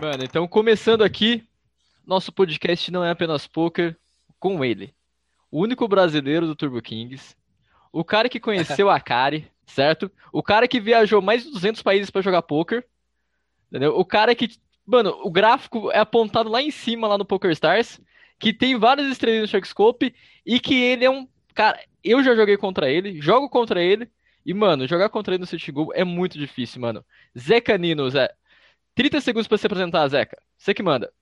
Mano, então começando aqui, nosso podcast não é apenas poker com ele. O único brasileiro do Turbo Kings, o cara que conheceu a Kari, certo? O cara que viajou mais de 200 países para jogar poker, entendeu? O cara que, mano, o gráfico é apontado lá em cima lá no PokerStars, que tem várias estrelas no Sharkscope e que ele é um cara, eu já joguei contra ele, jogo contra ele e, mano, jogar contra ele no City Go é muito difícil, mano. Zeca Nino, Zé. 30 segundos para se apresentar, Zeca. Você que manda.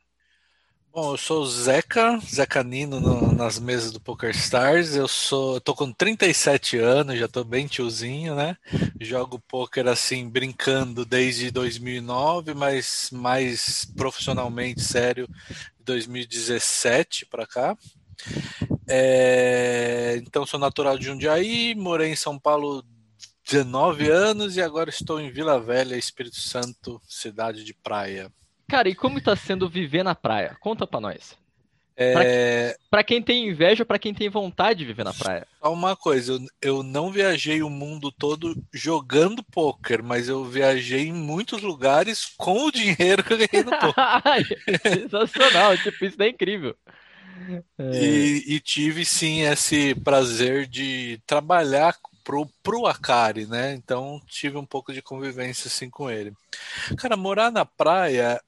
Bom, eu sou o Zeca, Zeca Nino no, nas mesas do Poker Stars. Eu sou, eu tô com 37 anos, já tô bem tiozinho, né? Jogo poker assim brincando desde 2009, mas mais profissionalmente sério de 2017 para cá. É, então sou natural de Jundiaí, morei em São Paulo 19 anos e agora estou em Vila Velha, Espírito Santo, cidade de praia. Cara, e como tá sendo viver na praia? Conta pra nós. É... Pra, quem tem inveja, pra quem tem vontade de viver na praia. Só uma coisa, eu, eu não viajei o mundo todo jogando poker, mas eu viajei em muitos lugares com o dinheiro que eu ganhei no poker. Sensacional, tipo, isso é incrível. É... E, e, tive sim esse prazer de trabalhar pro, pro Akari, né? Então tive um pouco de convivência assim com ele. Cara, morar na praia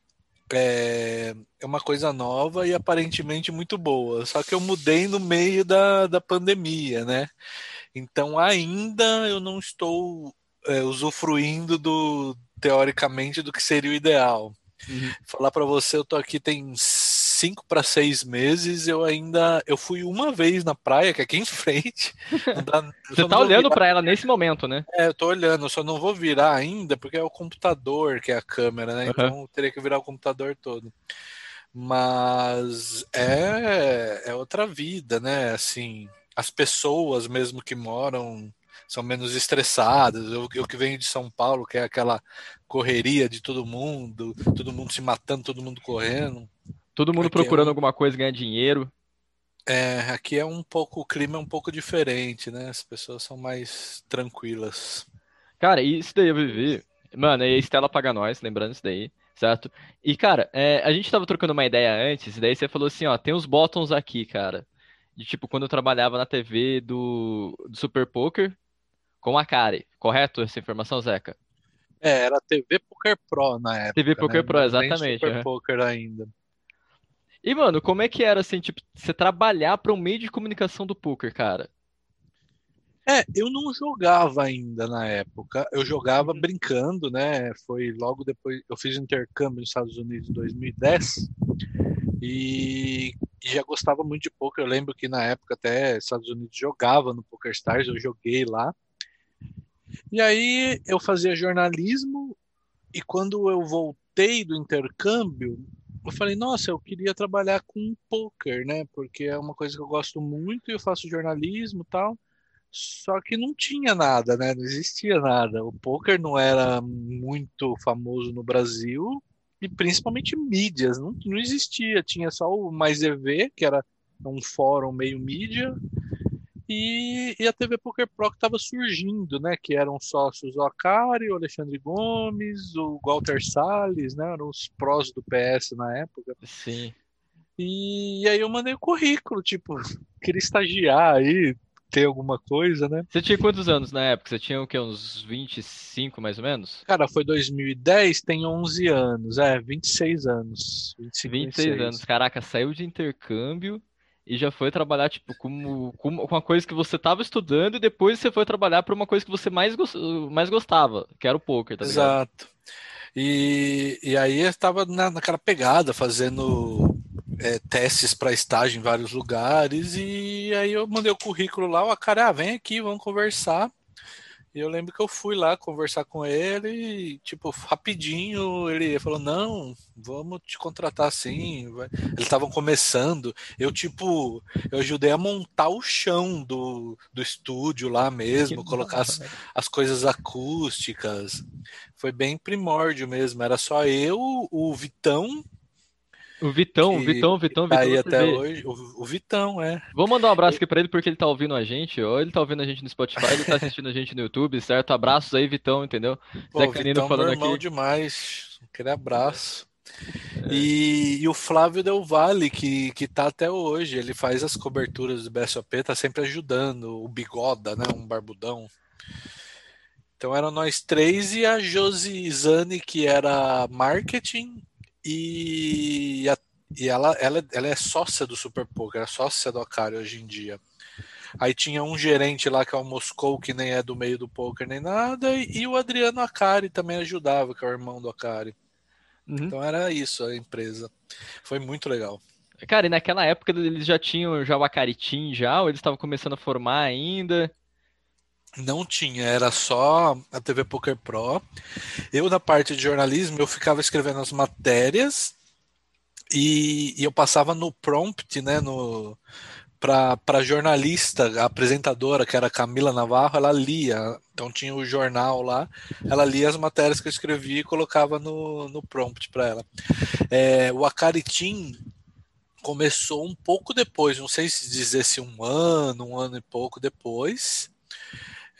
é, é uma coisa nova e aparentemente muito boa. Só que eu mudei no meio da, da pandemia, né? Então ainda eu não estou é, usufruindo do teoricamente do que seria o ideal. Uhum. Falar para você, eu tô aqui tem cinco para seis meses, eu ainda. Eu fui uma vez na praia, que é aqui em frente. Dá, Você tá olhando para ela nesse momento, né? É, eu tô olhando, só não vou virar ainda, porque é o computador que é a câmera, né? Uhum. Então eu teria que virar o computador todo. Mas é, é outra vida, né? Assim, as pessoas mesmo que moram são menos estressadas. Eu, eu que venho de São Paulo, que é aquela correria de todo mundo, todo mundo se matando, todo mundo correndo. Todo mundo aqui procurando é um... alguma coisa, ganhar dinheiro. É, aqui é um pouco, o clima é um pouco diferente, né? As pessoas são mais tranquilas. Cara, isso daí eu vivi. Mano, e a Estela paga nós, lembrando isso daí, certo? E, cara, é, a gente tava trocando uma ideia antes, e daí você falou assim, ó, tem os bottoms aqui, cara. De tipo, quando eu trabalhava na TV do, do Super Poker com a Kari. Correto essa informação, Zeca? É, era TV Poker Pro na época. TV Poker né? Pro, exatamente. Super uhum. Poker ainda. E, mano, como é que era, assim, tipo, você trabalhar para um meio de comunicação do poker, cara? É, eu não jogava ainda na época. Eu jogava uhum. brincando, né? Foi logo depois. Eu fiz intercâmbio nos Estados Unidos em 2010 e, e já gostava muito de poker. Eu lembro que na época até Estados Unidos jogava no Poker Stars, eu joguei lá. E aí eu fazia jornalismo e quando eu voltei do intercâmbio, eu falei, nossa, eu queria trabalhar com poker, né? Porque é uma coisa que eu gosto muito e eu faço jornalismo e tal. Só que não tinha nada, né? Não existia nada. O poker não era muito famoso no Brasil e principalmente mídias, não, não existia. Tinha só o Mais EV, que era um fórum meio mídia, e, e a TV Poker Pro que estava surgindo, né? Que eram sócios o Akari, o Alexandre Gomes, o Walter Salles, né? Eram os prós do PS na época. Sim. E, e aí eu mandei o currículo, tipo, queria estagiar aí, ter alguma coisa, né? Você tinha quantos anos na época? Você tinha o quê? Uns 25 mais ou menos? Cara, foi 2010, tem 11 anos, é, 26 anos. 25, 26, 26 anos. Caraca, saiu de intercâmbio e já foi trabalhar, tipo, com, com uma coisa que você estava estudando e depois você foi trabalhar para uma coisa que você mais, mais gostava, que era o poker, tá? Exato. E, e aí eu estava na, naquela pegada, fazendo é, testes para estágio em vários lugares, e aí eu mandei o currículo lá, o cara, ah, vem aqui, vamos conversar. E eu lembro que eu fui lá conversar com ele e, tipo, rapidinho ele falou: Não, vamos te contratar sim. Eles estavam começando. Eu, tipo, eu ajudei a montar o chão do, do estúdio lá mesmo, que colocar as, as coisas acústicas. Foi bem primórdio mesmo. Era só eu, o Vitão O Vitão, o Vitão, o Vitão, Vitão. Tá aí até hoje. O, o, Vitão, é. Vamos mandar um abraço aqui pra ele porque ele tá ouvindo a gente, ou ele tá ouvindo a gente no Spotify, ele tá assistindo a gente no YouTube, certo? Abraços aí, Vitão, entendeu? Pô, Zé Canino Vitão, falando meu irmão aqui. demais. Aquele abraço. É. E, e, o Flávio Del Valle, que, que tá até hoje, ele faz as coberturas do BSOP, tá sempre ajudando. O Bigoda, né? Um barbudão. Então eram nós três e a Josi Zani, que era marketing, e, a, e ela, ela, ela é sócia do Super Poker, é sócia do Akari hoje em dia. Aí tinha um gerente lá que é o Moscou, que nem é do meio do poker nem nada, e, e o Adriano Akari também ajudava, que é o irmão do Akari. Uhum. Então era isso a empresa. Foi muito legal. Cara, e naquela época eles já tinham já o Akari Team já, ou eles estavam começando a formar ainda? Não tinha, era só a TV Poker Pro. Eu, na parte de jornalismo, eu ficava escrevendo as matérias e, e eu passava no prompt, né, no, para jornalista, a apresentadora, que era Camila Navarro, ela lia. Então tinha o jornal lá, ela lia as matérias que eu escrevia e colocava no, no prompt para ela. É, o Acaritim começou um pouco depois, não sei se dizer se um ano, um ano e pouco depois.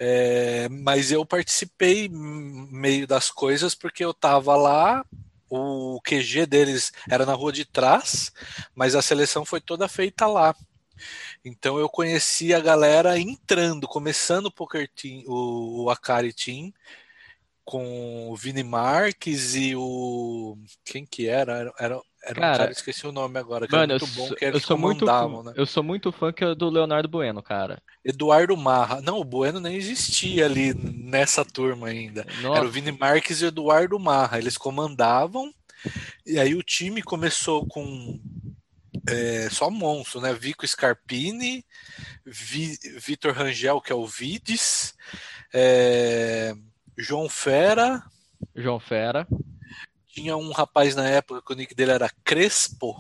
É, mas eu participei meio das coisas porque eu estava lá, o QG deles era na rua de trás, mas a seleção foi toda feita lá. Então eu conheci a galera entrando, começando o Poker Team, o, o Akari Team, com o Vini Marques e o. Quem que era? Era, era, era cara, um cara, esqueci o nome agora, que mano, muito bom, que eu sou muito, né? Eu sou muito fã que é do Leonardo Bueno, cara. Eduardo Marra. Não, o Bueno nem existia ali nessa turma ainda. Nossa. Era o Vini Marques e o Eduardo Marra. Eles comandavam, e aí o time começou com é, só monstro, né? Vico Scarpini, Vi, Vitor Rangel, que é o Vides, é, João Fera. João Fera. Tinha um rapaz na época que o nick dele era Crespo,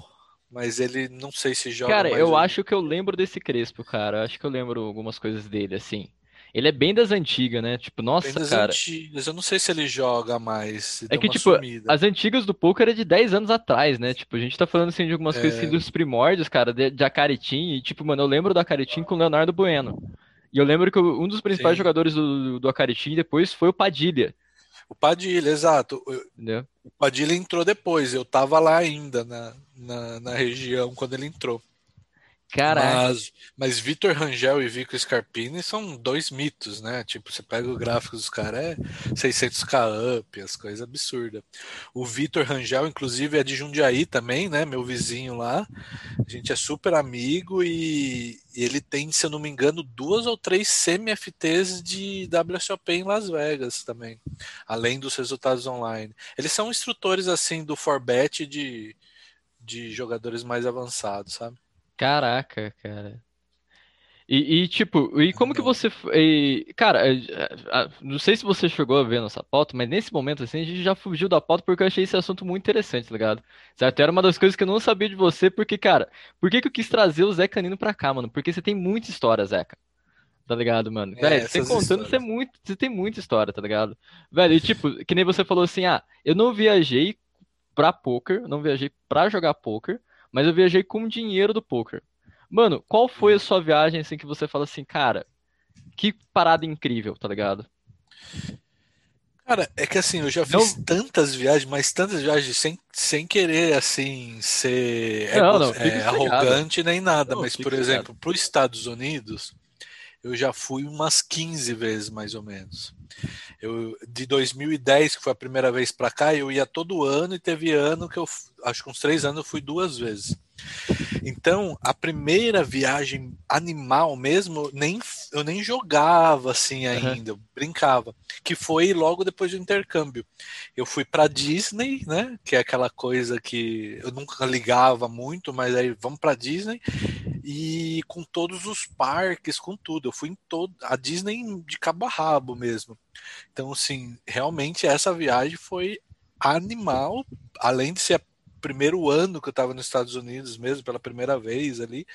mas ele não sei se joga. Cara, eu acho que eu lembro desse Crespo, cara. Acho que eu lembro algumas coisas dele, assim. Ele é bem das antigas, né? Tipo, nossa, bem das cara. Antigas. Eu não sei se ele joga mais. É que, tipo, sumida. as antigas do poker é de 10 anos atrás, né? Tipo, a gente tá falando assim de algumas é... coisas assim, dos primórdios, cara, de, de Acaritim. E, tipo, mano, eu lembro do Acaritim com o Leonardo Bueno. E eu lembro que um dos principais Sim. jogadores do, do Acaritim depois foi o Padilha. O Padilha, exato. Entendeu? O Padilha entrou depois. Eu tava lá ainda na, na, na região quando ele entrou. Caraca. Mas, mas Vitor Rangel e Vico Scarpini são dois mitos, né? Tipo, você pega o gráfico dos caras, é 600k up, as coisas absurdas. O Vitor Rangel, inclusive, é de Jundiaí também, né? Meu vizinho lá. A gente é super amigo e, e ele tem, se eu não me engano, duas ou três semi-FTs de WSOP em Las Vegas também, além dos resultados online. Eles são instrutores, assim, do Forbet de, de jogadores mais avançados, sabe? Caraca, cara. E, e, tipo, e como que você. E, cara, não sei se você chegou a ver nossa pauta, mas nesse momento assim, a gente já fugiu da pauta porque eu achei esse assunto muito interessante, tá ligado? Certo? Era uma das coisas que eu não sabia de você, porque, cara, por que, que eu quis trazer o Zé Canino pra cá, mano? Porque você tem muita história, Zeca. Tá ligado, mano? É, Velho, você contando, você, é muito, você tem muita história, tá ligado? Velho, e tipo, que nem você falou assim, ah, eu não viajei pra poker, não viajei pra jogar poker, mas eu viajei com dinheiro do poker. Mano, qual foi a sua viagem assim que você fala assim, cara, que parada incrível, tá ligado? Cara, é que assim, eu já fiz não... tantas viagens, mas tantas viagens sem, sem querer, assim, ser não, não, é, arrogante nem nada. mas, por exemplo, para os Estados Unidos, eu já fui umas 15 vezes, mais ou menos. Eu, de 2010, que foi a primeira vez para cá, eu ia todo ano e teve ano que eu, acho que uns três anos, eu fui duas vezes. Então, a primeira viagem animal mesmo, nem, eu nem jogava assim ainda, uhum. eu brincava, que foi logo depois do intercâmbio. Eu fui para Disney, né, que é aquela coisa que eu nunca ligava muito, mas aí vamos para Disney e com todos os parques, com tudo. Eu fui em todo a Disney de cabo a rabo mesmo. Então, assim, realmente essa viagem foi animal, além de ser primeiro ano que eu estava nos Estados Unidos mesmo, pela primeira vez ali.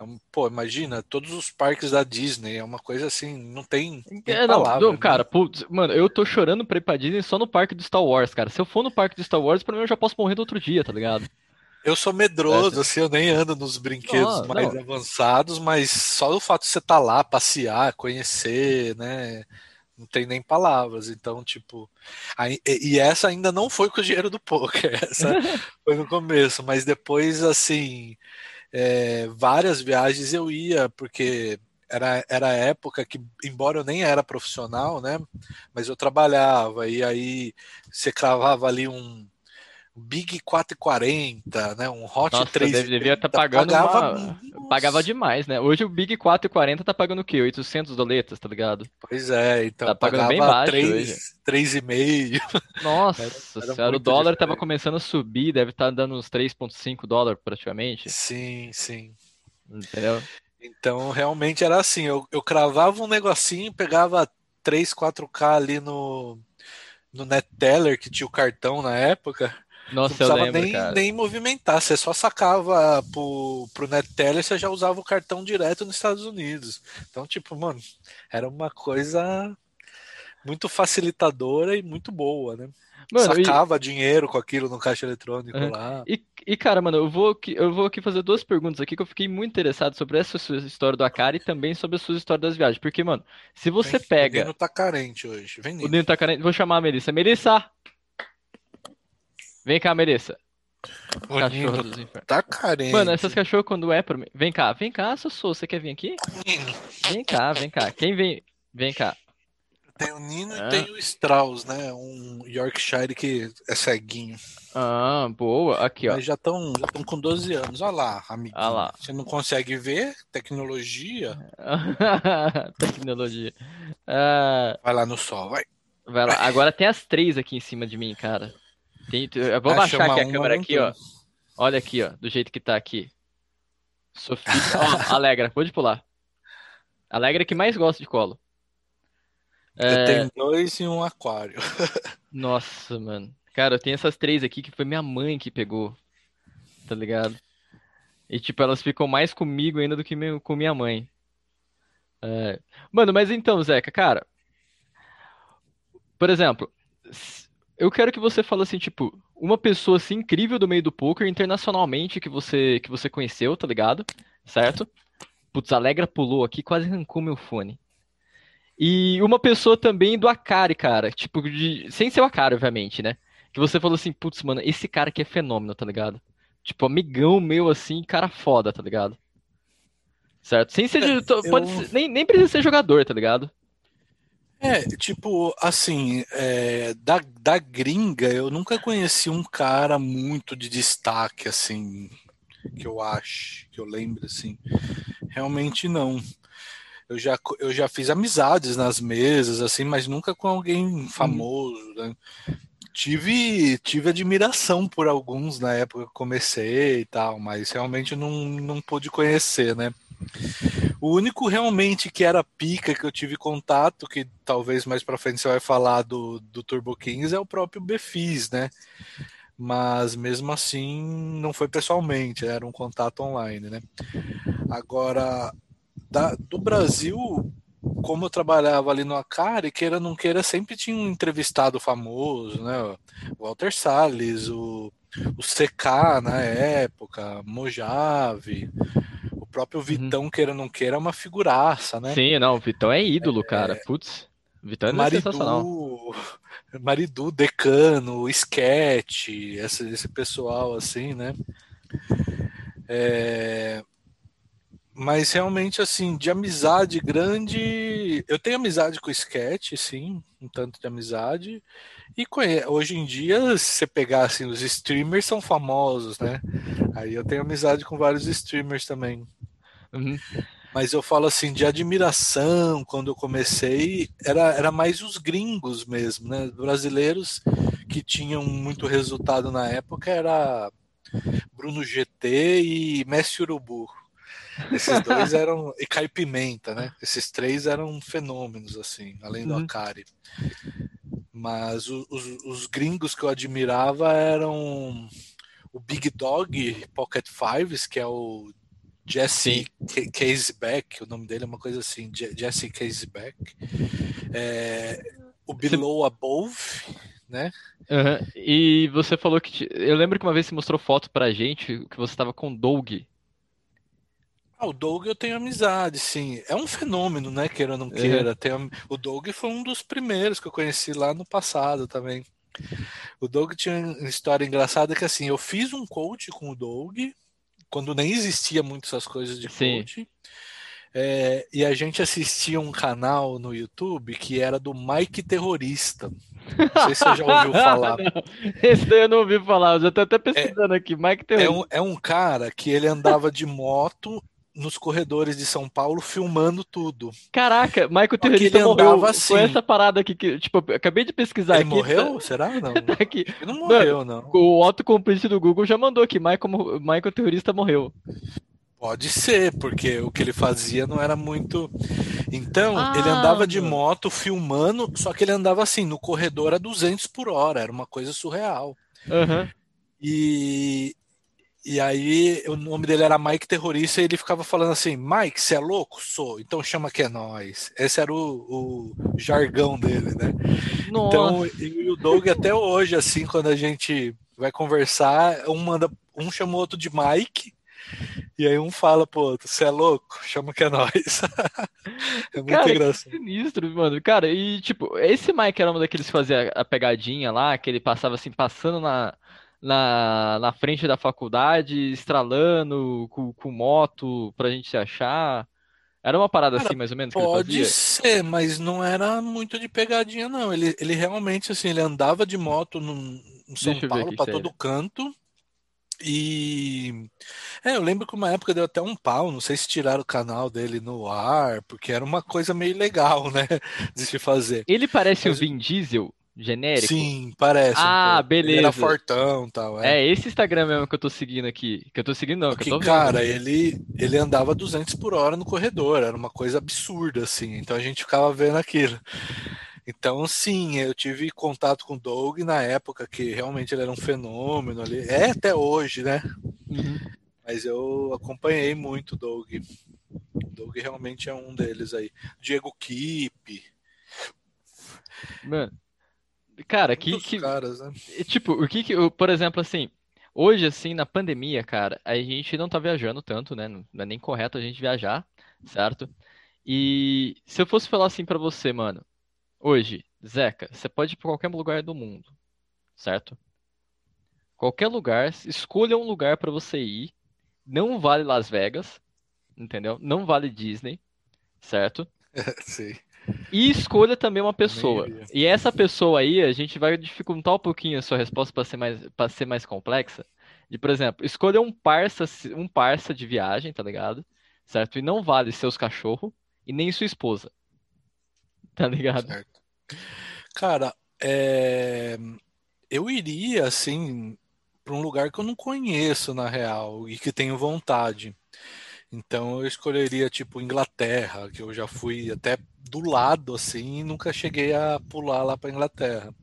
É pô, imagina, todos os parques da Disney, é uma coisa assim, não tem. É, não, palavra, não, né? cara, putz, mano, eu tô chorando pra ir pra Disney só no parque do Star Wars, cara. Se eu for no parque do Star Wars, pra mim eu já posso morrer no outro dia, tá ligado? Eu sou medroso, assim, eu nem ando nos brinquedos não, mais avançados, mas só o fato de você estar tá lá, passear, conhecer, né? Não tem nem palavras. Então, tipo. Aí, e essa ainda não foi com o dinheiro do poker. Essa foi no começo. Mas depois, assim. É, várias viagens eu ia, porque era, era a época que, embora eu nem era profissional, né? Mas eu trabalhava, e aí você cravava ali um Big 440, né? Um Hot Nossa, 3. devia estar tá pagando pagava, uma... pagava demais, né? Hoje o Big 440 tá pagando o quê? 800 doletas, tá ligado? Pois é, então tá pagando bem baixo 3, 3,5. Nossa, era, era o dólar diferente. tava começando a subir, deve estar tá dando uns 3.5 dólares praticamente. Sim, sim. Entendeu? Então, realmente era assim, eu, eu cravava um negocinho, pegava 3, 4K ali no no NetTeller, que tinha o cartão na época, nossa, não precisava lembro, nem, cara. nem movimentar, você só sacava pro, pro NetTeller e você já usava o cartão direto nos Estados Unidos. Então, tipo, mano, era uma coisa muito facilitadora e muito boa, né? Mano, Sacava e... dinheiro com aquilo no caixa eletrônico é. lá. E, e, cara, mano, eu vou, aqui, eu vou aqui fazer duas perguntas aqui que eu fiquei muito interessado sobre essa sua história do Akari e também sobre a sua história das viagens. Porque, mano, se você Vem, pega. O Nino tá carente hoje. Vem, Nino. O Nino tá carente. Vou chamar a Melissa. Melissa! Vem cá, Melissa. Cachorro dos infernos. Tá carente. Mano, essas cachorros quando é pra mim. Vem cá, vem cá, Sossô. Você quer vir aqui? Vem cá, vem cá. Quem vem? Vem cá. Tem o Nino ah. e tem o Strauss, né? Um Yorkshire que é ceguinho. Ah, boa. Aqui, ó. Mas já estão já com 12 anos. Olha lá, amiguinho. Olha lá. Você não consegue ver? Tecnologia. Tecnologia. Ah... Vai lá no sol, vai. Vai lá. Agora tem as três aqui em cima de mim, cara. Tem, eu vou baixar aqui a câmera aqui, ó. Olha aqui, ó, do jeito que tá aqui. Sofia, ó, Alegra, pode pular. Alegra que mais gosta de colo. É... Eu tenho dois e um aquário. Nossa, mano. Cara, eu tenho essas três aqui que foi minha mãe que pegou. Tá ligado? E, tipo, elas ficam mais comigo ainda do que com minha mãe. É... Mano, mas então, Zeca, cara. Por exemplo, eu quero que você fale assim, tipo, uma pessoa assim incrível do meio do poker internacionalmente que você que você conheceu, tá ligado? Certo? Putz, Alegra pulou aqui, quase arrancou meu fone. E uma pessoa também do Akari, cara, tipo, de, sem ser o Akari, obviamente, né? Que você falou assim, putz, mano, esse cara aqui é fenômeno, tá ligado? Tipo, amigão meu assim, cara foda, tá ligado? Certo? Sem ser. É, pode eu... ser, nem, nem precisa ser jogador, tá ligado? É, tipo, assim, é, da, da gringa, eu nunca conheci um cara muito de destaque, assim, que eu acho, que eu lembro, assim. Realmente não. Eu já, eu já fiz amizades nas mesas, assim, mas nunca com alguém uhum. famoso, né? Tive, tive admiração por alguns na época que comecei e tal, mas realmente não, não pude conhecer, né? O único realmente que era pica que eu tive contato, que talvez mais para frente você vai falar do, do Turbo Kings, é o próprio Befis, né? Mas mesmo assim não foi pessoalmente, era um contato online, né? Agora, da, do Brasil, como eu trabalhava ali no Acari, queira não queira, sempre tinha um entrevistado famoso, né? O Walter Salles, o, o CK na época, Mojave, próprio uhum. Vitão, uhum. queira ou não queira, é uma figuraça, né? Sim, não, o Vitão é ídolo, é, cara. Putz, Vitão é Maridu, sensacional. Maridu, Decano, Sketch, esse, esse pessoal assim, né? É... Mas realmente, assim, de amizade grande. Eu tenho amizade com o Sketch, sim, um tanto de amizade. E hoje em dia, se você pegar assim, os streamers são famosos, né? Aí eu tenho amizade com vários streamers também. Uhum. Mas eu falo assim, de admiração, quando eu comecei, era, era mais os gringos mesmo, né? Brasileiros que tinham muito resultado na época era Bruno GT e Messi Urubu. Esses dois eram. E Caipimenta, né? Esses três eram fenômenos, assim, além do uhum. Akari. Mas os, os, gringos que eu admirava eram o Big Dog Pocket Fives, que é o Jesse Caseback, o nome dele é uma coisa assim, Jesse Caseback. É, o Below Above, né? Uhum. E você falou que. Eu lembro que uma vez você mostrou foto pra gente que você estava com Doug. Ah, o Doug eu tenho amizade, sim. É um fenômeno, né? Queira ou não queira. Uhum. O Doug foi um dos primeiros que eu conheci lá no passado também. O Doug tinha uma história engraçada que assim, eu fiz um coach com o Doug, quando nem existia muito essas coisas de Sim. coach. É, e a gente assistia um canal no YouTube que era do Mike Terrorista. Não sei se você já ouviu falar. esse daí eu não ouvi falar, eu já tô até pesquisando é, aqui. Mike Terrorista. É um, é um cara que ele andava de moto nos corredores de São Paulo filmando tudo. Caraca, Michael Terrorista morreu assim. com essa parada aqui que, tipo, acabei de pesquisar ele aqui. morreu? Tá... Será? Não. tá aqui. Ele não morreu, não. não. O autocomplete do Google já mandou que Michael, Michael Terrorista morreu. Pode ser, porque o que ele fazia não era muito. Então, ah, ele andava de moto filmando, só que ele andava assim, no corredor a 200 por hora, era uma coisa surreal. Uhum. E, e aí o nome dele era Mike Terrorista e ele ficava falando assim: Mike, você é louco? Sou, então chama que é nós. Esse era o, o jargão dele, né? Nossa. Então, e o Doug até hoje, assim, quando a gente vai conversar, um manda, um chama o outro de Mike. E aí um fala pro outro, você é louco? Chama que é nós. é muito cara, engraçado. Sinistro, mano. Cara, e tipo, esse Mike era um daqueles que fazia a pegadinha lá, que ele passava assim, passando na, na, na frente da faculdade, estralando com, com moto pra gente se achar? Era uma parada Cara, assim, mais ou menos? Pode ser, mas não era muito de pegadinha, não. Ele, ele realmente, assim, ele andava de moto no, no São Paulo para todo canto. E é, eu lembro que uma época deu até um pau, não sei se tiraram o canal dele no ar, porque era uma coisa meio legal, né, de se fazer. Ele parece Mas... o Vin Diesel genérico? Sim, parece. Ah, um beleza. Ele era fortão e tal. É. é. esse Instagram mesmo que eu tô seguindo aqui. Que eu tô seguindo, não. Porque, cara, ele, ele andava 200 por hora no corredor. Era uma coisa absurda, assim. Então a gente ficava vendo aquilo. Então, sim, eu tive contato com o Doug na época que realmente ele era um fenômeno ali. É até hoje, né? Uhum. Mas eu acompanhei muito o Doug. O Doug realmente é um deles aí. Diego Kipe. Mano, Cara, que, que caras, né? tipo, o que que, por exemplo, assim, hoje assim, na pandemia, cara, a gente não tá viajando tanto, né? Não é nem correto a gente viajar, certo? E se eu fosse falar assim para você, mano, hoje, Zeca, você pode ir pra qualquer lugar do mundo, certo? Qualquer lugar, escolha um lugar para você ir. Não vale Las Vegas, entendeu? Não vale Disney, certo? Sim. E escolha também uma pessoa. E essa pessoa aí, a gente vai dificultar um pouquinho a sua resposta para ser mais para ser mais complexa. De, por exemplo, escolha um parça, um parça de viagem, tá ligado? Certo? E não vale seus cachorros e nem sua esposa. Tá ligado? Certo. Cara, é... eu iria assim para um lugar que eu não conheço na real e que tenho vontade. Então eu escolheria tipo Inglaterra, que eu já fui até do lado assim e nunca cheguei a pular lá para Inglaterra.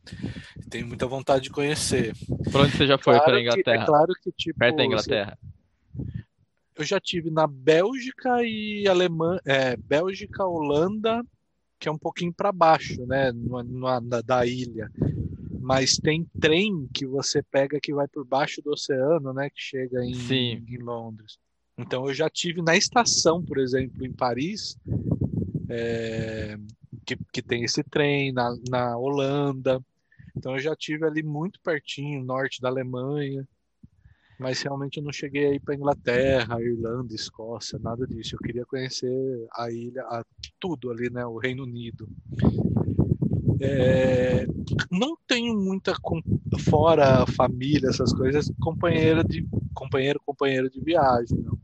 Tenho muita vontade de conhecer. Por onde você já foi claro para Inglaterra? é claro que tipo perto da Inglaterra. Eu já tive na Bélgica e Alemanha, é, Bélgica, Holanda, que é um pouquinho para baixo, né, na, na, da ilha. Mas tem trem que você pega que vai por baixo do oceano, né, que chega em, em Londres. Então eu já tive na estação, por exemplo, em Paris, é, que, que tem esse trem, na, na Holanda. Então eu já tive ali muito pertinho, norte da Alemanha. Mas realmente eu não cheguei aí para Inglaterra, Irlanda, Escócia, nada disso. Eu queria conhecer a ilha, a, tudo ali, né? O Reino Unido. É, não tenho muita fora família, essas coisas, companheira de companheiro, companheiro de viagem, não.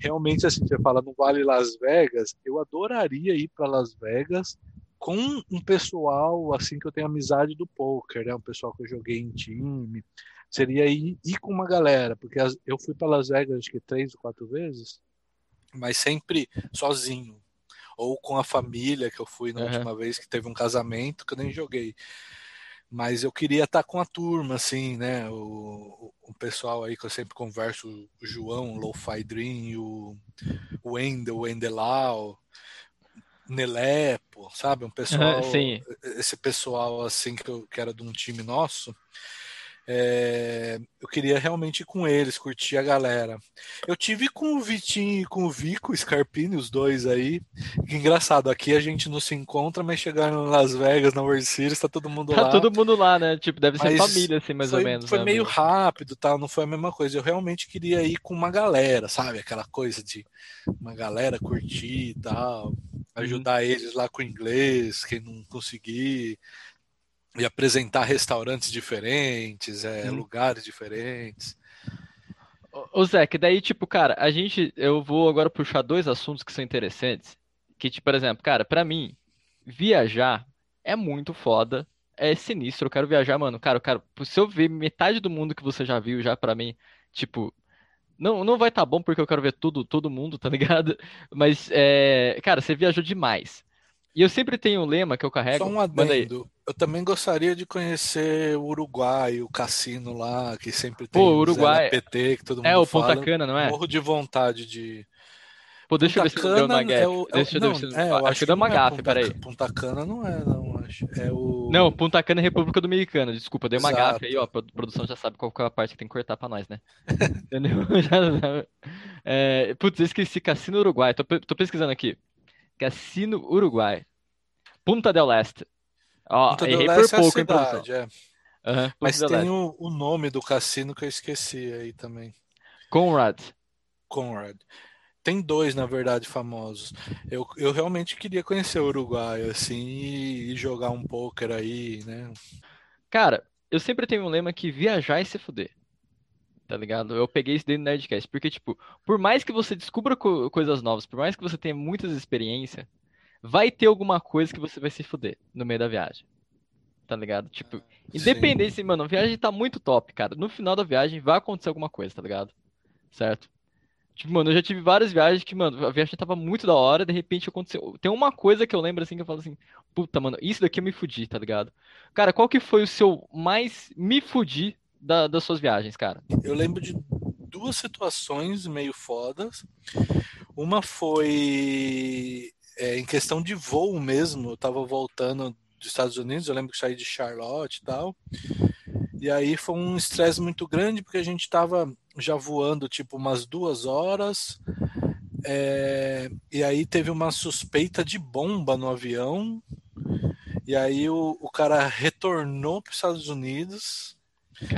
Realmente, assim, você fala no Vale Las Vegas, eu adoraria ir para Las Vegas com um pessoal assim que eu tenho amizade do poker, né? Um pessoal que eu joguei em time. Seria ir, ir com uma galera, porque eu fui para Las Vegas acho que três ou quatro vezes, mas sempre sozinho ou com a família que eu fui na uhum. última vez que teve um casamento que eu nem joguei. Mas eu queria estar com a turma, assim, né? O, o pessoal aí que eu sempre converso, o João, o Lo-Fi Dream, o Wendel, o Wendelau. Nelepo, sabe? Um pessoal, uhum, esse pessoal assim que, eu, que era de um time nosso, é, eu queria realmente ir com eles, curtir a galera. Eu tive com o Vitinho e com o Vico, Scarpini, os dois aí. Que engraçado, aqui a gente não se encontra, mas chegaram em Las Vegas, na World Series, tá todo mundo tá lá. Tá todo mundo lá, né? Tipo, deve ser mas família, assim, mais foi, ou menos. Foi né, meio amigo? rápido, tal, não foi a mesma coisa. Eu realmente queria ir com uma galera, sabe? Aquela coisa de uma galera curtir e tal. Uhum. Ajudar uhum. eles lá com o inglês, quem não conseguir e apresentar restaurantes diferentes, é, hum. lugares diferentes. Ô Zé, que daí, tipo, cara, a gente. Eu vou agora puxar dois assuntos que são interessantes. Que, tipo, por exemplo, cara, para mim, viajar é muito foda. É sinistro. Eu quero viajar, mano. Cara, cara, se eu ver metade do mundo que você já viu, já para mim, tipo. Não, não vai estar tá bom porque eu quero ver tudo, todo mundo, tá ligado? Mas, é, cara, você viajou demais. E eu sempre tenho um lema que eu carrego. Só um adendo. Eu também gostaria de conhecer o Uruguai, o cassino lá, que sempre tem Pô, Uruguai. PT, que todo mundo É, o fala. Ponta Cana, não é? Morro de vontade de. Pô, deixa Punta eu ver se deu uma gafe. É o, deixa não, eu ver se... é, eu acho, acho que deu uma não é gafe, Punta, peraí. Punta Cana não é, não, acho. É o. Não, Punta Cana é República Dominicana, desculpa, dei uma Exato. gafe aí, ó. A produção já sabe qual é a parte que tem que cortar pra nós, né? Entendeu? Já, é, putz, eu esqueci Cassino Uruguai, tô, tô pesquisando aqui. Cassino Uruguai. Punta del Este. Ó, Punta errei del por Este é a pouco, hein, cidade, é. Punta Mas tem o, o nome do cassino que eu esqueci aí também. Conrad. Conrad. Tem dois, na verdade, famosos. Eu, eu realmente queria conhecer o Uruguai, assim, e, e jogar um poker aí, né? Cara, eu sempre tenho um lema que viajar é se fuder. Tá ligado? Eu peguei isso dentro do Nerdcast. Porque, tipo, por mais que você descubra co- coisas novas, por mais que você tenha muitas experiências, vai ter alguma coisa que você vai se fuder no meio da viagem. Tá ligado? Tipo, independente, mano, a viagem tá muito top, cara. No final da viagem vai acontecer alguma coisa, tá ligado? Certo? Tipo, mano, eu já tive várias viagens que, mano, a viagem tava muito da hora, de repente aconteceu. Tem uma coisa que eu lembro assim que eu falo assim, puta, mano, isso daqui eu me fudi, tá ligado? Cara, qual que foi o seu mais me fudi da- das suas viagens, cara? Eu lembro de duas situações meio fodas. Uma foi é, em questão de voo mesmo. Eu tava voltando dos Estados Unidos, eu lembro que saí de Charlotte e tal. E aí foi um estresse muito grande, porque a gente tava já voando tipo umas duas horas. é, e aí teve uma suspeita de bomba no avião. E aí o, o cara retornou para os Estados Unidos.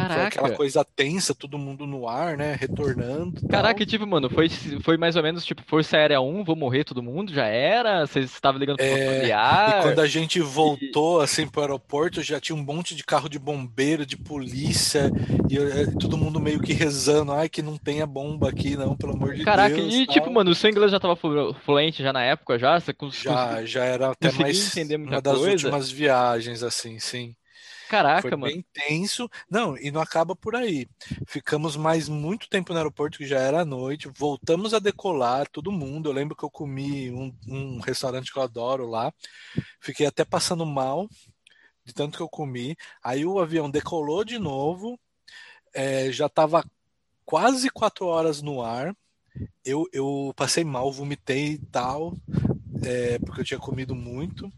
Foi aquela Caraca. coisa tensa, todo mundo no ar, né? Retornando. e. Caraca, e tipo, mano, foi, foi mais ou menos tipo Força Aérea 1, vou morrer todo mundo, já era? Vocês estavam ligando pro É, E familiar? quando a gente voltou assim pro aeroporto, já tinha um monte de carro de bombeiro, de polícia, e eh, todo mundo meio que rezando, ai que não tenha bomba aqui, não, pelo amor de Caraca, Deus. e tal. tipo, mano, o seu inglês já tava flu- fluente já na época já? Você já, já era até mais entender muita uma das coisa? últimas viagens, assim, sim. Caraca, Foi mano. bem tenso. Não, e não acaba por aí. Ficamos mais muito tempo no aeroporto, que já era noite. Voltamos a decolar, todo mundo. Eu lembro que eu comi um, um restaurante que eu adoro lá. Fiquei até passando mal de tanto que eu comi. Aí o avião decolou de novo. é, já estava quase quatro horas no ar. Eu, eu passei mal, vomitei e tal, é, porque eu tinha comido muito.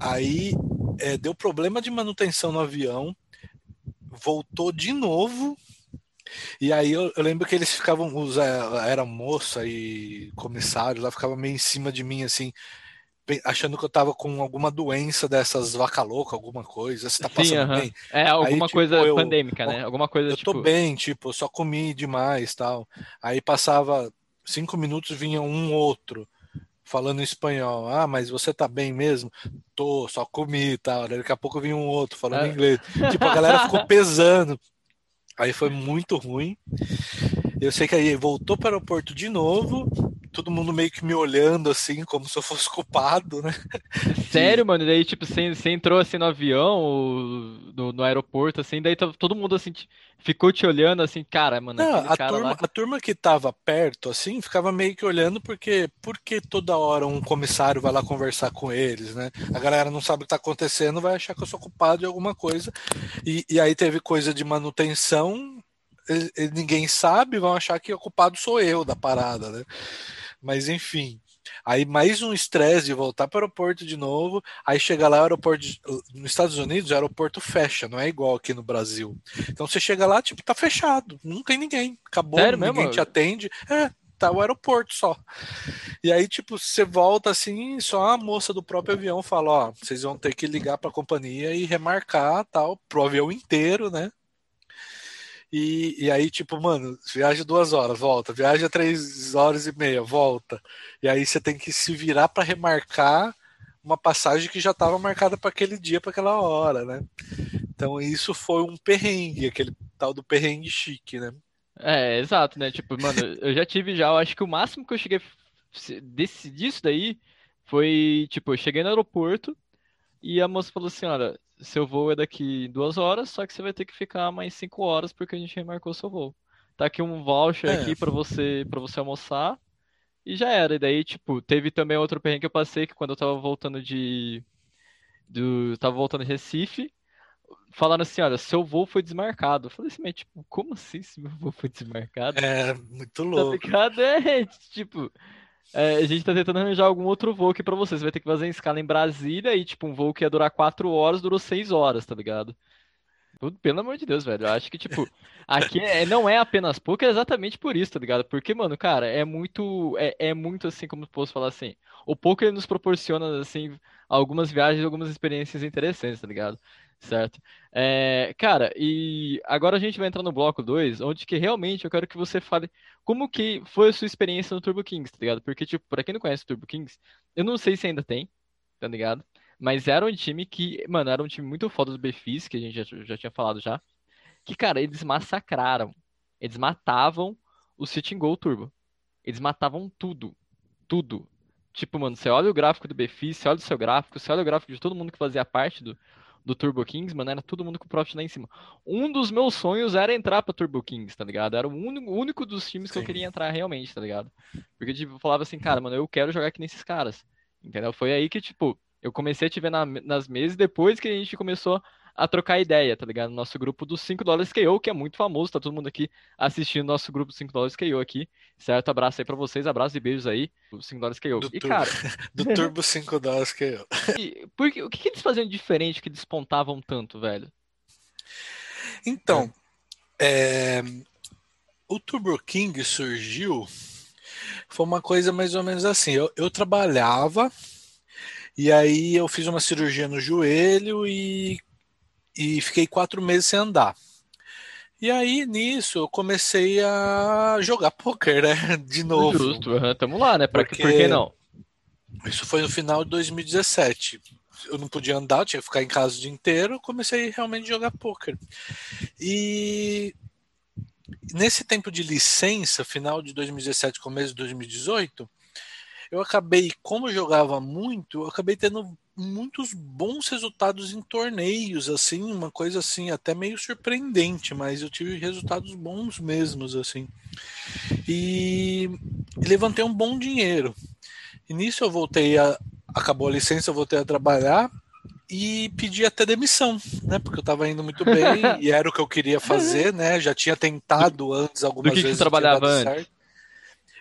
Aí é, deu problema de manutenção no avião, voltou de novo. E aí eu, eu lembro que eles ficavam, os a- aeromoça e comissários lá ficavam meio em cima de mim, assim, achando que eu tava com alguma doença dessas vaca louca, alguma coisa. Você tá Sim, passando aham. bem? É alguma tipo, coisa eu- pandêmica, né? Alguma coisa Eu tô tipo. bem, tipo, eu só comi demais, tal. Aí passava cinco minutos, vinha um outro falando espanhol. Ah, mas você tá bem mesmo? Tô, só comi e tal. Daqui a pouco vinha um outro falando Ah. inglês. Tipo, a galera ficou pesando. Aí foi muito ruim. Eu sei que aí voltou para o aeroporto de novo, todo mundo meio que me olhando assim, como se eu fosse culpado, né? Sério, mano? E daí, tipo, você, você entrou assim no avião, no, no aeroporto, assim, daí todo mundo assim ficou te olhando assim, cara, mano, Não, a cara turma, lá. a turma que tava perto, assim, ficava meio que olhando porque, porque toda hora um comissário vai lá conversar com eles, né? A galera não sabe o que tá acontecendo, vai achar que eu sou culpado de alguma coisa. E, e aí teve coisa de manutenção, ninguém sabe, vão achar que o culpado sou eu da parada, né? Mas enfim. Aí mais um estresse de voltar para o aeroporto de novo. Aí chega lá, o aeroporto nos Estados Unidos, o aeroporto fecha, não é igual aqui no Brasil. Então você chega lá, tipo, tá fechado, não tem ninguém, acabou, Sério ninguém mesmo? te atende. É, tá o aeroporto só. E aí, tipo, você volta assim, só a moça do próprio avião fala, ó, vocês vão ter que ligar para a companhia e remarcar tal, pro avião inteiro, né? E, e aí, tipo, mano, viaja duas horas, volta, viaja três horas e meia, volta. E aí você tem que se virar para remarcar uma passagem que já estava marcada para aquele dia, para aquela hora, né? Então isso foi um perrengue, aquele tal do perrengue chique, né? É, exato, né? Tipo, mano, eu já tive já, eu acho que o máximo que eu cheguei desse, disso daí foi, tipo, eu cheguei no aeroporto e a moça falou assim, olha, seu voo é daqui duas horas, só que você vai ter que ficar mais cinco horas porque a gente remarcou seu voo. Tá aqui um voucher é. aqui para você para você almoçar e já era. E daí, tipo, teve também outro perrengue que eu passei que quando eu tava voltando de do tava voltando de Recife, falaram assim, olha, seu voo foi desmarcado. Eu falei assim, mas tipo, como assim se meu voo foi desmarcado? É, muito tá louco. Tá ligado? É, tipo, é, a gente tá tentando arranjar algum outro voo aqui pra você. Você vai ter que fazer em escala em Brasília e, tipo, um voo que ia durar 4 horas, durou 6 horas, tá ligado? Pelo amor de Deus, velho. Eu acho que, tipo, aqui é, não é apenas pouco, é exatamente por isso, tá ligado? Porque, mano, cara, é muito. É, é muito assim, como posso falar assim. O poker nos proporciona, assim, algumas viagens, algumas experiências interessantes, tá ligado? Certo? É, cara, e agora a gente vai entrar no bloco 2, onde que realmente eu quero que você fale como que foi a sua experiência no Turbo Kings, tá ligado? Porque, tipo, pra quem não conhece o Turbo Kings, eu não sei se ainda tem, tá ligado? Mas era um time que, mano, era um time muito foda do Befis, que a gente já, já tinha falado já. Que, cara, eles massacraram. Eles matavam o Sitting Goal Turbo. Eles matavam tudo. Tudo. Tipo, mano, você olha o gráfico do Befis, você olha o seu gráfico, você olha o gráfico de todo mundo que fazia parte do, do Turbo Kings, mano, era todo mundo com profit lá em cima. Um dos meus sonhos era entrar pra Turbo Kings, tá ligado? Era o único, único dos times que Sim. eu queria entrar realmente, tá ligado? Porque, tipo, eu falava assim, cara, mano, eu quero jogar aqui nesses caras. Entendeu? Foi aí que, tipo, eu comecei a te ver na, nas mesas depois que a gente começou a trocar ideia, tá ligado? Nosso grupo dos 5 dólares KO, que é muito famoso, tá todo mundo aqui assistindo nosso grupo dos 5 dólares KO aqui, certo? Abraço aí pra vocês, abraço e beijos aí, dos 5 dólares KO. Do e, turbo, cara... do Turbo 5 dólares KO. E, porque, o que, que eles faziam de diferente que despontavam tanto, velho? Então, é. É... o Turbo King surgiu, foi uma coisa mais ou menos assim, eu, eu trabalhava... E aí eu fiz uma cirurgia no joelho e e fiquei quatro meses sem andar. E aí, nisso, eu comecei a jogar poker, né? De novo. Justo, uhum, tamo lá, né? Pra, Porque por que não? Isso foi no final de 2017. Eu não podia andar, tinha que ficar em casa o dia inteiro. Comecei realmente a jogar poker. E nesse tempo de licença, final de 2017, começo de 2018, eu acabei, como eu jogava muito, eu acabei tendo muitos bons resultados em torneios, assim, uma coisa assim, até meio surpreendente, mas eu tive resultados bons mesmos, assim. E, levantei um bom dinheiro. E nisso eu voltei a. Acabou a licença, eu voltei a trabalhar e pedi até demissão, né? Porque eu estava indo muito bem e era o que eu queria fazer, né? Já tinha tentado antes algumas Do que vezes. Que trabalhava antes? Certo.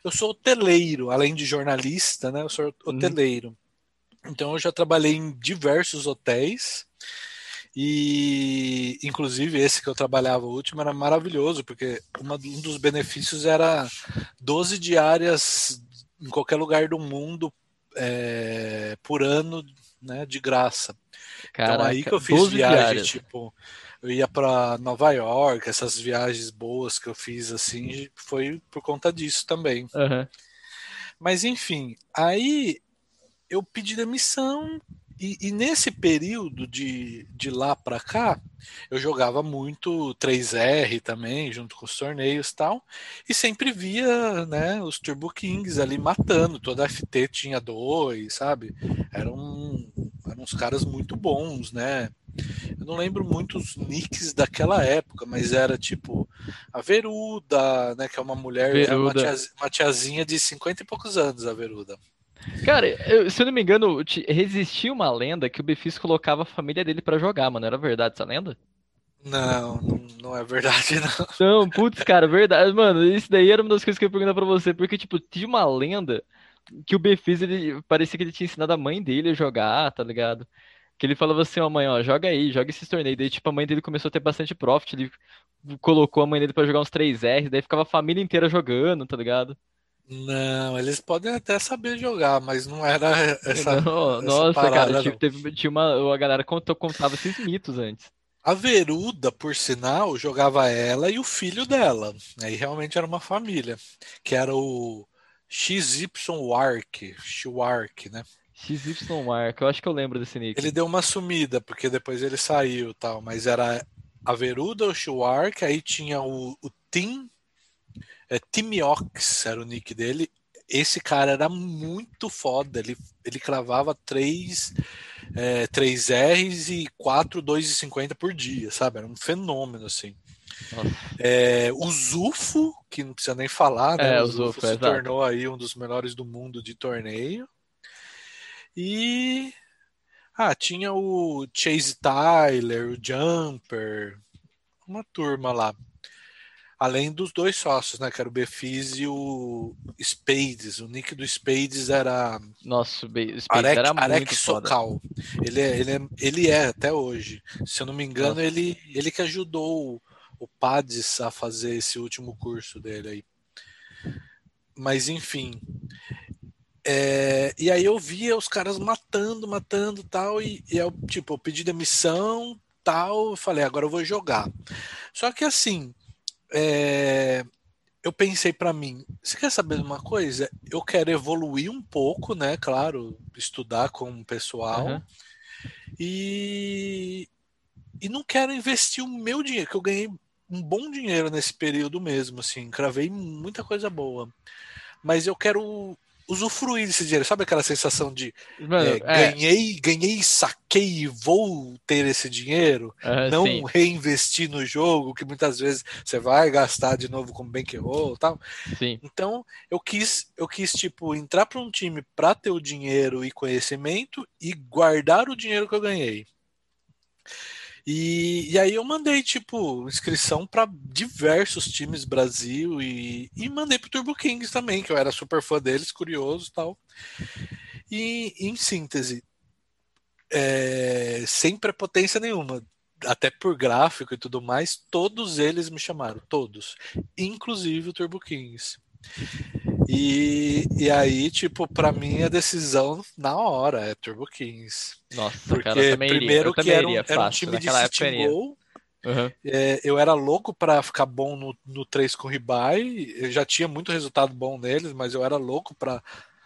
Eu sou hoteleiro, além de jornalista, né? Eu sou hum. hoteleiro. Hum. Então eu já trabalhei em diversos hotéis e inclusive esse que eu trabalhava o último era maravilhoso, porque uma, um dos benefícios era 12 diárias em qualquer lugar do mundo é, por ano, né, de graça. Caraca, então aí que eu fiz viagem, tipo, eu ia para Nova York, essas viagens boas que eu fiz assim, foi por conta disso também. Uhum. Mas enfim, aí eu pedi demissão e, e, nesse período de, de lá para cá, eu jogava muito 3R também, junto com os torneios e tal, e sempre via né, os Turbo Kings ali matando, toda a FT tinha dois, sabe? Eram, eram uns caras muito bons, né? Eu não lembro muitos nicks daquela época, mas era tipo a Veruda, né? Que é uma mulher, Veruda. uma, tiazinha, uma tiazinha de 50 e poucos anos, a Veruda. Cara, eu, se eu não me engano, existia uma lenda que o Befis colocava a família dele para jogar, mano. Era verdade essa lenda? Não, não é verdade, não. Não, putz, cara, verdade. Mano, isso daí era uma das coisas que eu ia perguntar pra você. Porque, tipo, tinha uma lenda que o Befis, ele parecia que ele tinha ensinado a mãe dele a jogar, tá ligado? Que ele falava assim, ó, mãe, ó, joga aí, joga esses torneios. Daí, tipo, a mãe dele começou a ter bastante profit, ele colocou a mãe dele pra jogar uns 3R, daí ficava a família inteira jogando, tá ligado? Não, eles podem até saber jogar, mas não era essa, Não, essa nossa, parada, cara, tipo, teve, tinha uma, a galera contou, contava esses mitos antes. A Veruda, por sinal, jogava ela e o filho dela. Aí realmente era uma família, que era o XY Wark, Schwark, né? XY Mark, eu acho que eu lembro desse nick. Ele deu uma sumida, porque depois ele saiu e tal, mas era a Veruda, o Schwark, aí tinha o, o Tim, é, Timiox era o nick dele. Esse cara era muito foda, ele, ele cravava 3, é, 3 R's e 4 2,50 por dia, sabe? Era um fenômeno, assim. É, o Zufo, que não precisa nem falar, né? É, o Zufo se tornou aí um dos melhores do mundo de torneio. E ah, tinha o Chase Tyler, o Jumper, uma turma lá. Além dos dois sócios, né? Que era o Befis e o Spades. O nick do Spades era Nossa, o Spades Arek, era Arek muito foda. Sokal. Ele é, ele, é, ele é até hoje. Se eu não me engano, Nossa. ele, ele que ajudou o, Pades a fazer esse último curso dele aí. Mas enfim. É, e aí eu via os caras matando, matando tal, e, e eu, tipo, eu pedi demissão, tal, eu falei, agora eu vou jogar. Só que assim, é, eu pensei pra mim, você quer saber de uma coisa? Eu quero evoluir um pouco, né? Claro, estudar com o pessoal Aham. e, e não quero investir o meu dinheiro, que eu ganhei um bom dinheiro nesse período mesmo, assim, cravei muita coisa boa. Mas eu quero usufruir desse dinheiro, sabe aquela sensação de Mano, é, é, ganhei, ganhei, saquei e vou ter esse dinheiro? aham, não sim, reinvestir no jogo, que muitas vezes você vai gastar de novo com bankroll e tal. sim. Então, eu quis, eu quis tipo entrar para um time para ter o dinheiro e conhecimento e guardar o dinheiro que eu ganhei. E, e aí eu mandei tipo inscrição para diversos times Brasil e, e mandei pro Turbo Kings também, que eu era super fã deles, curioso, e tal. E em síntese, é, sem prepotência nenhuma, até por gráfico e tudo mais, todos eles me chamaram, todos, inclusive o Turbo Kings. E, e aí, tipo, pra mim a decisão na hora é Turbo Kings. Nossa, Porque cara, eu também iria. primeiro Eu que era um, iria, era um time de Naquela iria. goal, Aham. é, eu era louco pra ficar bom no, no 3 com Ribai, eu já tinha muito resultado bom neles, mas eu era louco pra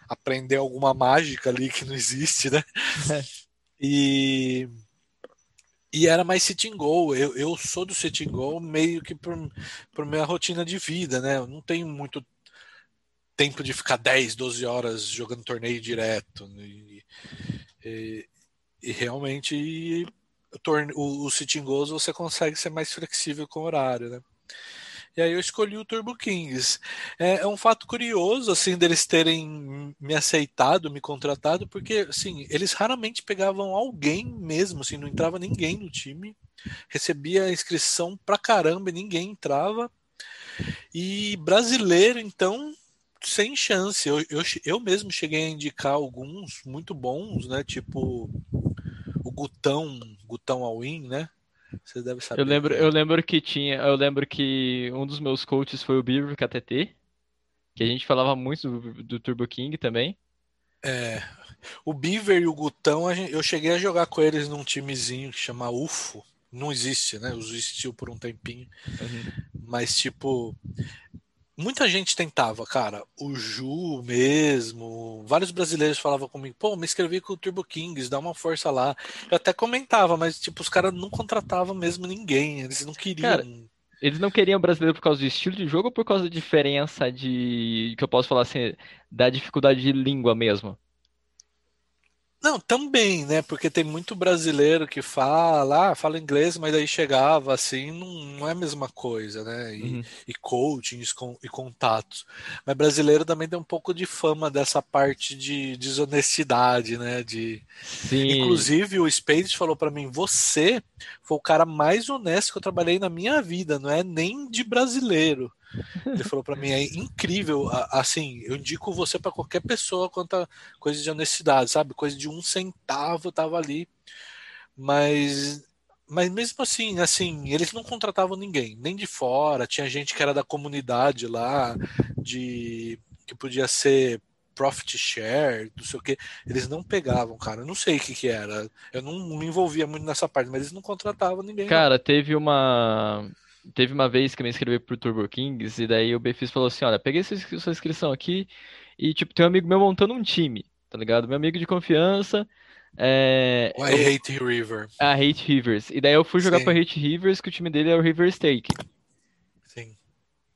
aprender alguma mágica ali que não existe, né? E, e era mais sitting goal. Eu, eu sou do sitting goal meio que por, por minha rotina de vida, né? Eu não tenho muito tempo de ficar 10, 12 horas jogando torneio direto. E, e, e realmente o, torne, o, o goals você consegue ser mais flexível com o horário, né? E aí eu escolhi o Turbo Kings. É, é, um fato curioso, assim, deles terem me aceitado, me contratado, porque, assim, eles raramente pegavam alguém mesmo, assim, não entrava ninguém no time. Recebia inscrição pra caramba e ninguém entrava. E brasileiro, então, sem chance. Eu, eu, eu mesmo cheguei a indicar alguns muito bons, né? Tipo o Gutão, Gutão All-In, né? Você deve saber. Eu lembro, eu lembro que tinha, eu lembro que um dos meus coaches foi o Beaver KTT, que a gente falava muito do, do Turbo King também. É, o Beaver e o Gutão, eu cheguei a jogar com eles num timezinho que chama UFO. Não existe, né? Existiu por um tempinho. Uhum. Mas, tipo, muita gente tentava, cara. O Ju mesmo, vários brasileiros falavam comigo, pô, me inscrevi com o Turbo Kings, dá uma força lá. Eu até comentava, mas tipo, os caras não contratavam mesmo ninguém, eles não queriam. Cara, eles não queriam brasileiro por causa do estilo de jogo ou por causa da diferença de, que eu posso falar assim, da dificuldade de língua mesmo? Não, também, né? Porque tem muito brasileiro que fala, ah, fala inglês, mas aí chegava assim, não, não é a mesma coisa, né? E, Uhum. e coachings com, e contatos. Mas brasileiro também tem um pouco de fama dessa parte de desonestidade, né? De... Sim. Inclusive, o Spades falou pra mim: você foi o cara mais honesto que eu trabalhei na minha vida, não é nem de brasileiro. Ele falou para mim, é incrível, assim, eu indico você para qualquer pessoa quanto a coisa de honestidade, sabe? Coisa de um centavo tava ali. Mas mas mesmo assim, assim, eles não contratavam ninguém, nem de fora, tinha gente que era da comunidade lá, de que podia ser profit share, não sei o que, eles não pegavam, cara. Eu não sei o que que era. Eu não me envolvia muito nessa parte, mas eles não contratavam ninguém. Cara, não. teve uma teve uma vez que eu me inscrevi pro Turbo Kings e daí o Befis falou assim, olha, peguei sua, inscrição aqui e tipo, tem um amigo meu montando um time, tá ligado? Meu amigo de confiança. É, I eu, Hate River. A Hate Rivers. E daí eu fui jogar Sim. pra Hate Rivers, que o time dele é o River Stake. Sim.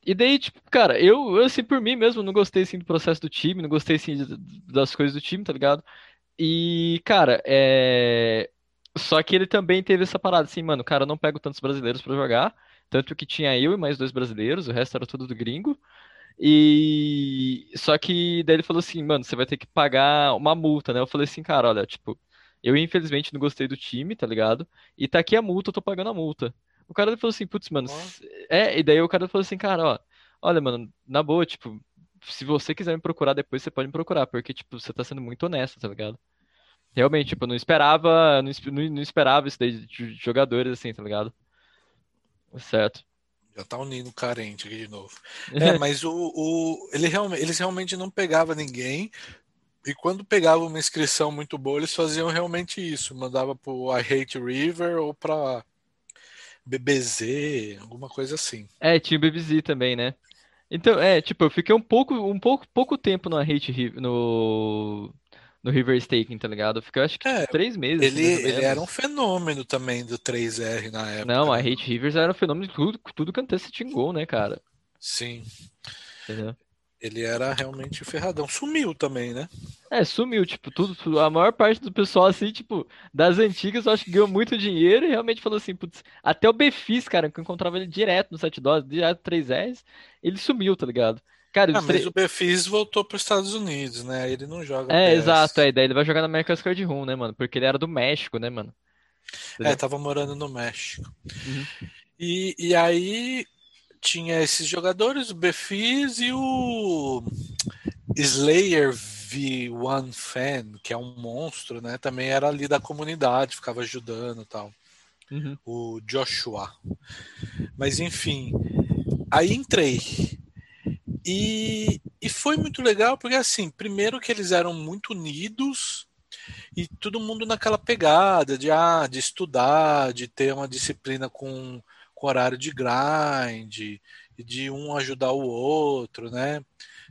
E daí, tipo, cara, eu, eu, assim, por mim mesmo, não gostei, assim, do processo do time, não gostei, assim, das coisas do time, tá ligado? E, cara, é... Só que ele também teve essa parada, assim, mano, cara, eu não pego tantos brasileiros para jogar, tanto que tinha eu e mais dois brasileiros, o resto era tudo do gringo. E só que daí ele falou assim, mano, você vai ter que pagar uma multa, né? Eu falei assim, cara, olha, tipo, eu infelizmente não gostei do time, tá ligado? E tá aqui a multa, eu tô pagando a multa. O cara falou assim, putz, mano, é, e daí o cara falou assim, cara, ó, olha, mano, na boa, tipo, se você quiser me procurar depois, você pode me procurar, porque, tipo, você tá sendo muito honesto, tá ligado? Realmente, tipo, eu não esperava, não, não esperava isso daí de jogadores, assim, tá ligado? Certo. Já tá unindo carente aqui de novo. É, mas o, o ele realmente, eles realmente não pegavam ninguém. E quando pegava uma inscrição muito boa, eles faziam realmente isso. Mandava pro I Hate River ou pra BBZ, alguma coisa assim. É, tinha o BBZ também, né? Então, é, tipo, eu fiquei um pouco, um pouco, pouco tempo no Hate no no River Staking, tá ligado? Fiquei acho que é, três meses. Ele, ele era um fenômeno também do 3R na época. Não, a né? Hate Rivers era um fenômeno de tudo, tudo que antecedeu gol, né, cara? Sim. Entendeu? Ele era realmente ferradão. Sumiu também, né? É, sumiu, tipo, tudo, a maior parte do pessoal, assim, tipo, das antigas, eu acho que ganhou muito dinheiro e realmente falou assim, putz, até o Befis, cara, que eu encontrava ele direto no 7 dólares, direto 3Rs, ele sumiu, tá ligado? Cara, ah, mas o Befis voltou para os Estados Unidos, né? Ele não joga. É, PS. exato, é, daí ele vai jogar na America's Card Room, né, mano? Porque ele era do México, né, mano? Entendeu? É, tava morando no México. Uhum. E, e aí tinha esses jogadores, o Befis e o Slayer V1 Fan, que é um monstro, né? Também era ali da comunidade, ficava ajudando e tal. Uhum. O Joshua. Mas enfim, aí entrei. E, e foi muito legal porque assim, primeiro que eles eram muito unidos e todo mundo naquela pegada de ah, de estudar, de ter uma disciplina com com horário de grind, de um ajudar o outro, né?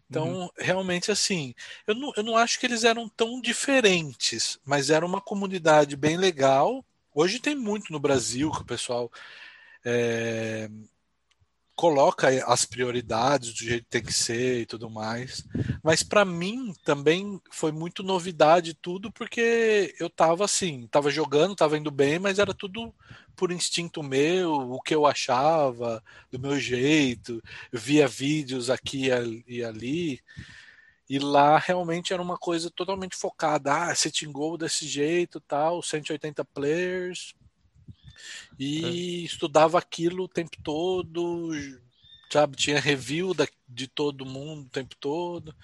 Então, uhum. realmente, assim, eu não, eu não acho que eles eram tão diferentes, mas era uma comunidade bem legal. Hoje tem muito no Brasil que o pessoal é, coloca as prioridades do jeito que tem que ser e tudo mais. Mas para mim também foi muito novidade tudo, porque eu tava assim, tava jogando, tava indo bem, mas era tudo por instinto meu, o que eu achava, do meu jeito, via vídeos aqui e ali. E lá realmente era uma coisa totalmente focada. Ah, setting goal desse jeito, tal, 180 players, e é. estudava aquilo o tempo todo, sabe? Tinha review da, de todo mundo o tempo todo.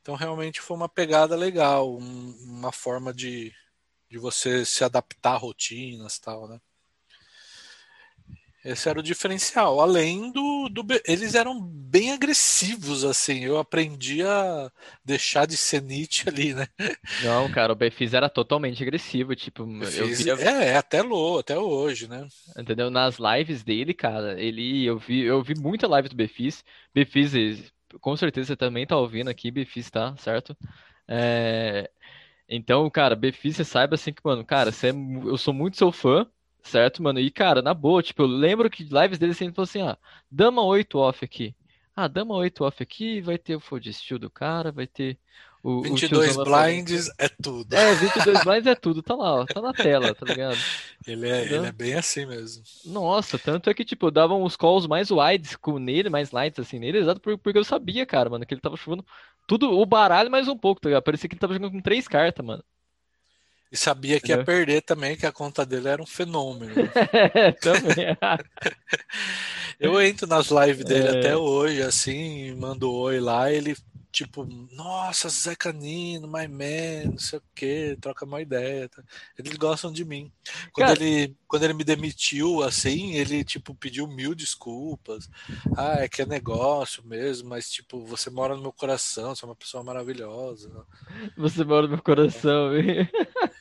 Então realmente foi uma pegada legal, um, uma forma de, de você se adaptar a rotinas tal, né? Esse era o diferencial. Além do, do. Eles eram bem agressivos, assim. Eu aprendi a deixar de ser Nietzsche ali, né? Não, cara, o Befis era totalmente agressivo. Tipo, eu via... É, é, até low, até hoje, né? Entendeu? Nas lives dele, cara, ele. Eu vi, eu vi muita live do Befis. Befis, com certeza você também tá ouvindo aqui, Befis, tá? Certo? É... Então, cara, Befis, você saiba assim que, mano, cara, você é... eu sou muito seu fã. Certo, mano? E, cara, na boa, tipo, eu lembro que lives dele sempre falou assim, ah, dama 8 off aqui. Ah, dama 8 off aqui, vai ter o fold steel do cara, vai ter o. 22 o blinds é tudo. É, 22 blinds é tudo, tá lá, ó, tá na tela, tá ligado? Ele é, ele é bem assim mesmo. Nossa, tanto é que, tipo, eu dava uns calls mais wides com nele, mais lights assim nele, exato porque eu sabia, cara, mano, que ele tava chovendo tudo, o baralho mais um pouco, tá ligado? Parecia que ele tava jogando com três cartas, mano. E sabia que ia perder também, que a conta dele era um fenômeno. também. Eu entro nas lives dele É. até hoje, assim, mando oi lá, ele tipo, nossa, Zé Canino, my man, não sei o que, troca uma ideia. tá? Eles gostam de mim. Quando, Cara- ele, quando ele me demitiu, assim, ele, tipo, pediu mil desculpas. Ah, é que é negócio mesmo, mas, tipo, você mora no meu coração, você é uma pessoa maravilhosa. Você mora no meu coração. Fico.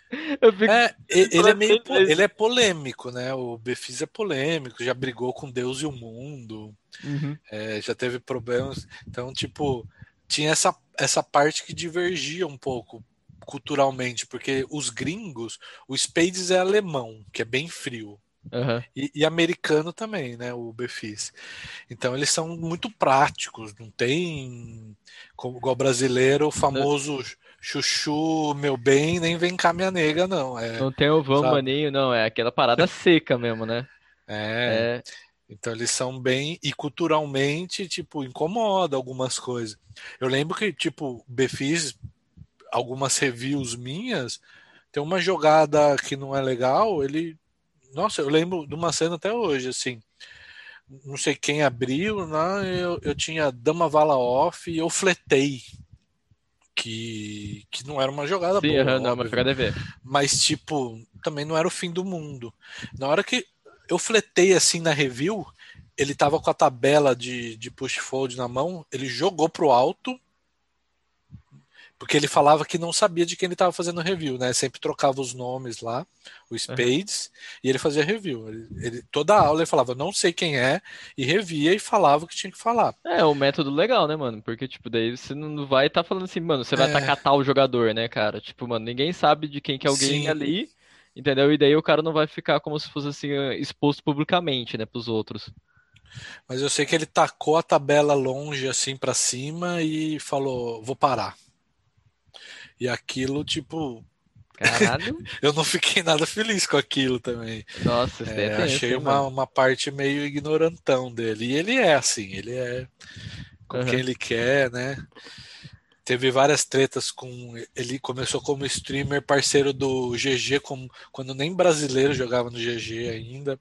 É, e- ele é meio, Parabéns. ele é polêmico, né? O Befis é polêmico, já brigou com Deus e o mundo. Uhum. É, já teve problemas. Então, tipo, tinha essa, essa parte que divergia um pouco culturalmente, porque os gringos, o Spades é alemão, que é bem frio. Aham. E, e americano também, né? O Befis. Então eles são muito práticos, não tem como igual brasileiro, o famoso chuchu, meu bem, nem vem cá minha nega, não. É, Não tem o vão Sabe? maninho, não. É aquela parada seca mesmo, né? é, É. Então eles são bem e culturalmente, tipo, incomoda algumas coisas. Eu lembro que, tipo, Befis, algumas reviews minhas, tem uma jogada que não é legal, ele. Nossa, eu lembro de uma cena até hoje, assim. Não sei quem abriu, né? Eu, eu tinha dama vala off e eu fletei. Que, que não era uma jogada Sim, boa. aham, não, mas óbvio. jogar dever. Mas, tipo, também não era o fim do mundo. Na hora que eu fletei assim na review, ele tava com a tabela de, de push fold na mão, ele jogou pro alto, porque ele falava que não sabia de quem ele tava fazendo review, né? Sempre trocava os nomes lá, o Spades, e ele fazia review. Ele, ele- toda a aula ele falava, não sei quem é, e revia e falava o que tinha que falar. É, um método legal, né, mano? Porque, tipo, daí você não vai estar falando assim, mano, você vai É. atacar tal jogador, né, cara? Tipo, mano, ninguém sabe de quem que é alguém Sim. ali, entendeu? E daí o cara não vai ficar como se fosse assim, exposto publicamente, né, pros outros. Mas eu sei que ele tacou a tabela longe assim pra cima e falou, vou parar. E aquilo, tipo, Caralho. Eu não fiquei nada feliz com aquilo também. Nossa, isso é É, achei hein, uma, mano? uma parte meio ignorantão dele. E ele é assim, ele é com Aham. quem ele quer, né? Teve várias tretas com. Ele começou como streamer parceiro do GG, como, quando nem brasileiro jogava no GG ainda.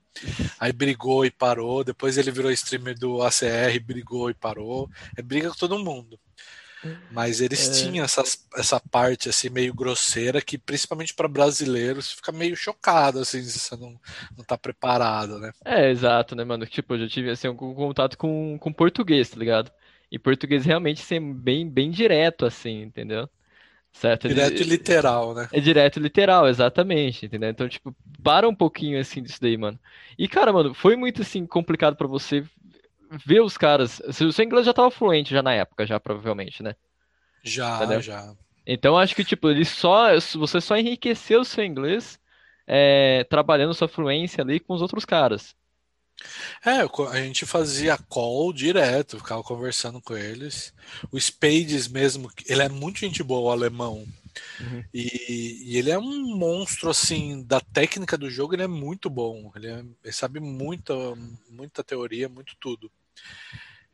Aí brigou e parou. Depois ele virou streamer do ACR, brigou e parou. É briga com todo mundo. Mas eles É. tinham essas, essa parte assim meio grosseira que, principalmente para brasileiros, fica meio chocado assim, se você não, não tá preparado, né? É, exato, né, mano? Tipo, eu já tive, assim, algum contato com, com português, tá ligado? E português realmente, assim, bem, bem direto, assim, entendeu? Certo? Direto e literal, né? É direto literal, exatamente, entendeu? Então, tipo, para um pouquinho assim disso daí, mano. E, cara, mano, foi muito assim complicado pra você ver os caras. O seu inglês já tava fluente já na época, já provavelmente, né? Já, Entendeu? já. Então, acho que tipo, ele só você só enriqueceu o seu inglês é, trabalhando sua fluência ali com os outros caras. É, a gente fazia call direto, ficava conversando com eles. O Spades mesmo, ele é muito gente boa, o alemão. Uhum. E, e ele é um monstro, assim, da técnica do jogo, ele é muito bom. Ele, é- ele sabe muita, muita teoria, muito tudo.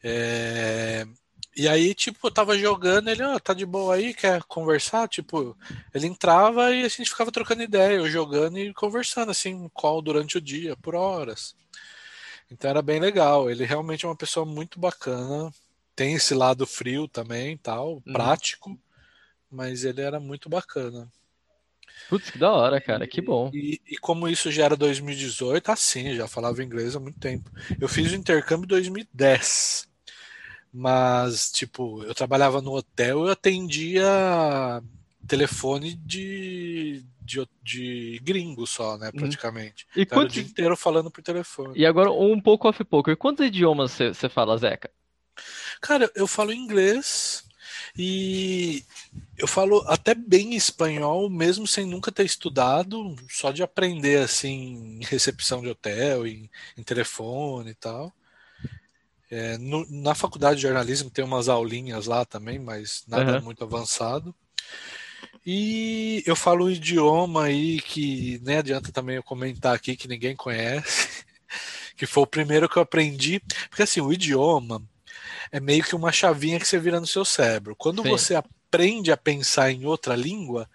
É, e aí, tipo, eu tava jogando, ele, ó, tá de boa aí, quer conversar? Tipo, ele entrava e a gente ficava trocando ideia, eu jogando e conversando, assim, call durante o dia, por horas. Então era bem legal. Ele realmente é uma pessoa muito bacana. Tem esse lado frio também, tal, Uhum. prático, mas ele era muito bacana. Putz, que da hora, cara, que bom. E, e como isso já era 2018, assim, já falava inglês há muito tempo. Eu fiz o intercâmbio em 2010. Mas, tipo, eu trabalhava no hotel e atendia telefone de, de, de gringo só, né, praticamente. E Então, era o quantos... dia inteiro falando por telefone. E agora um pouco off poker. Quantos idiomas você fala, Zeca? Cara, eu falo inglês e eu falo até bem espanhol, mesmo sem nunca ter estudado, só de aprender assim em recepção de hotel, em, em telefone e tal. É, no- na faculdade de jornalismo tem umas aulinhas lá também, mas nada Aham. muito avançado. E eu falo um idioma aí que nem adianta também eu comentar aqui que ninguém conhece, que foi o primeiro que eu aprendi, porque assim, o idioma é meio que uma chavinha que você vira no seu cérebro. Quando Sim. você aprende a pensar em outra língua,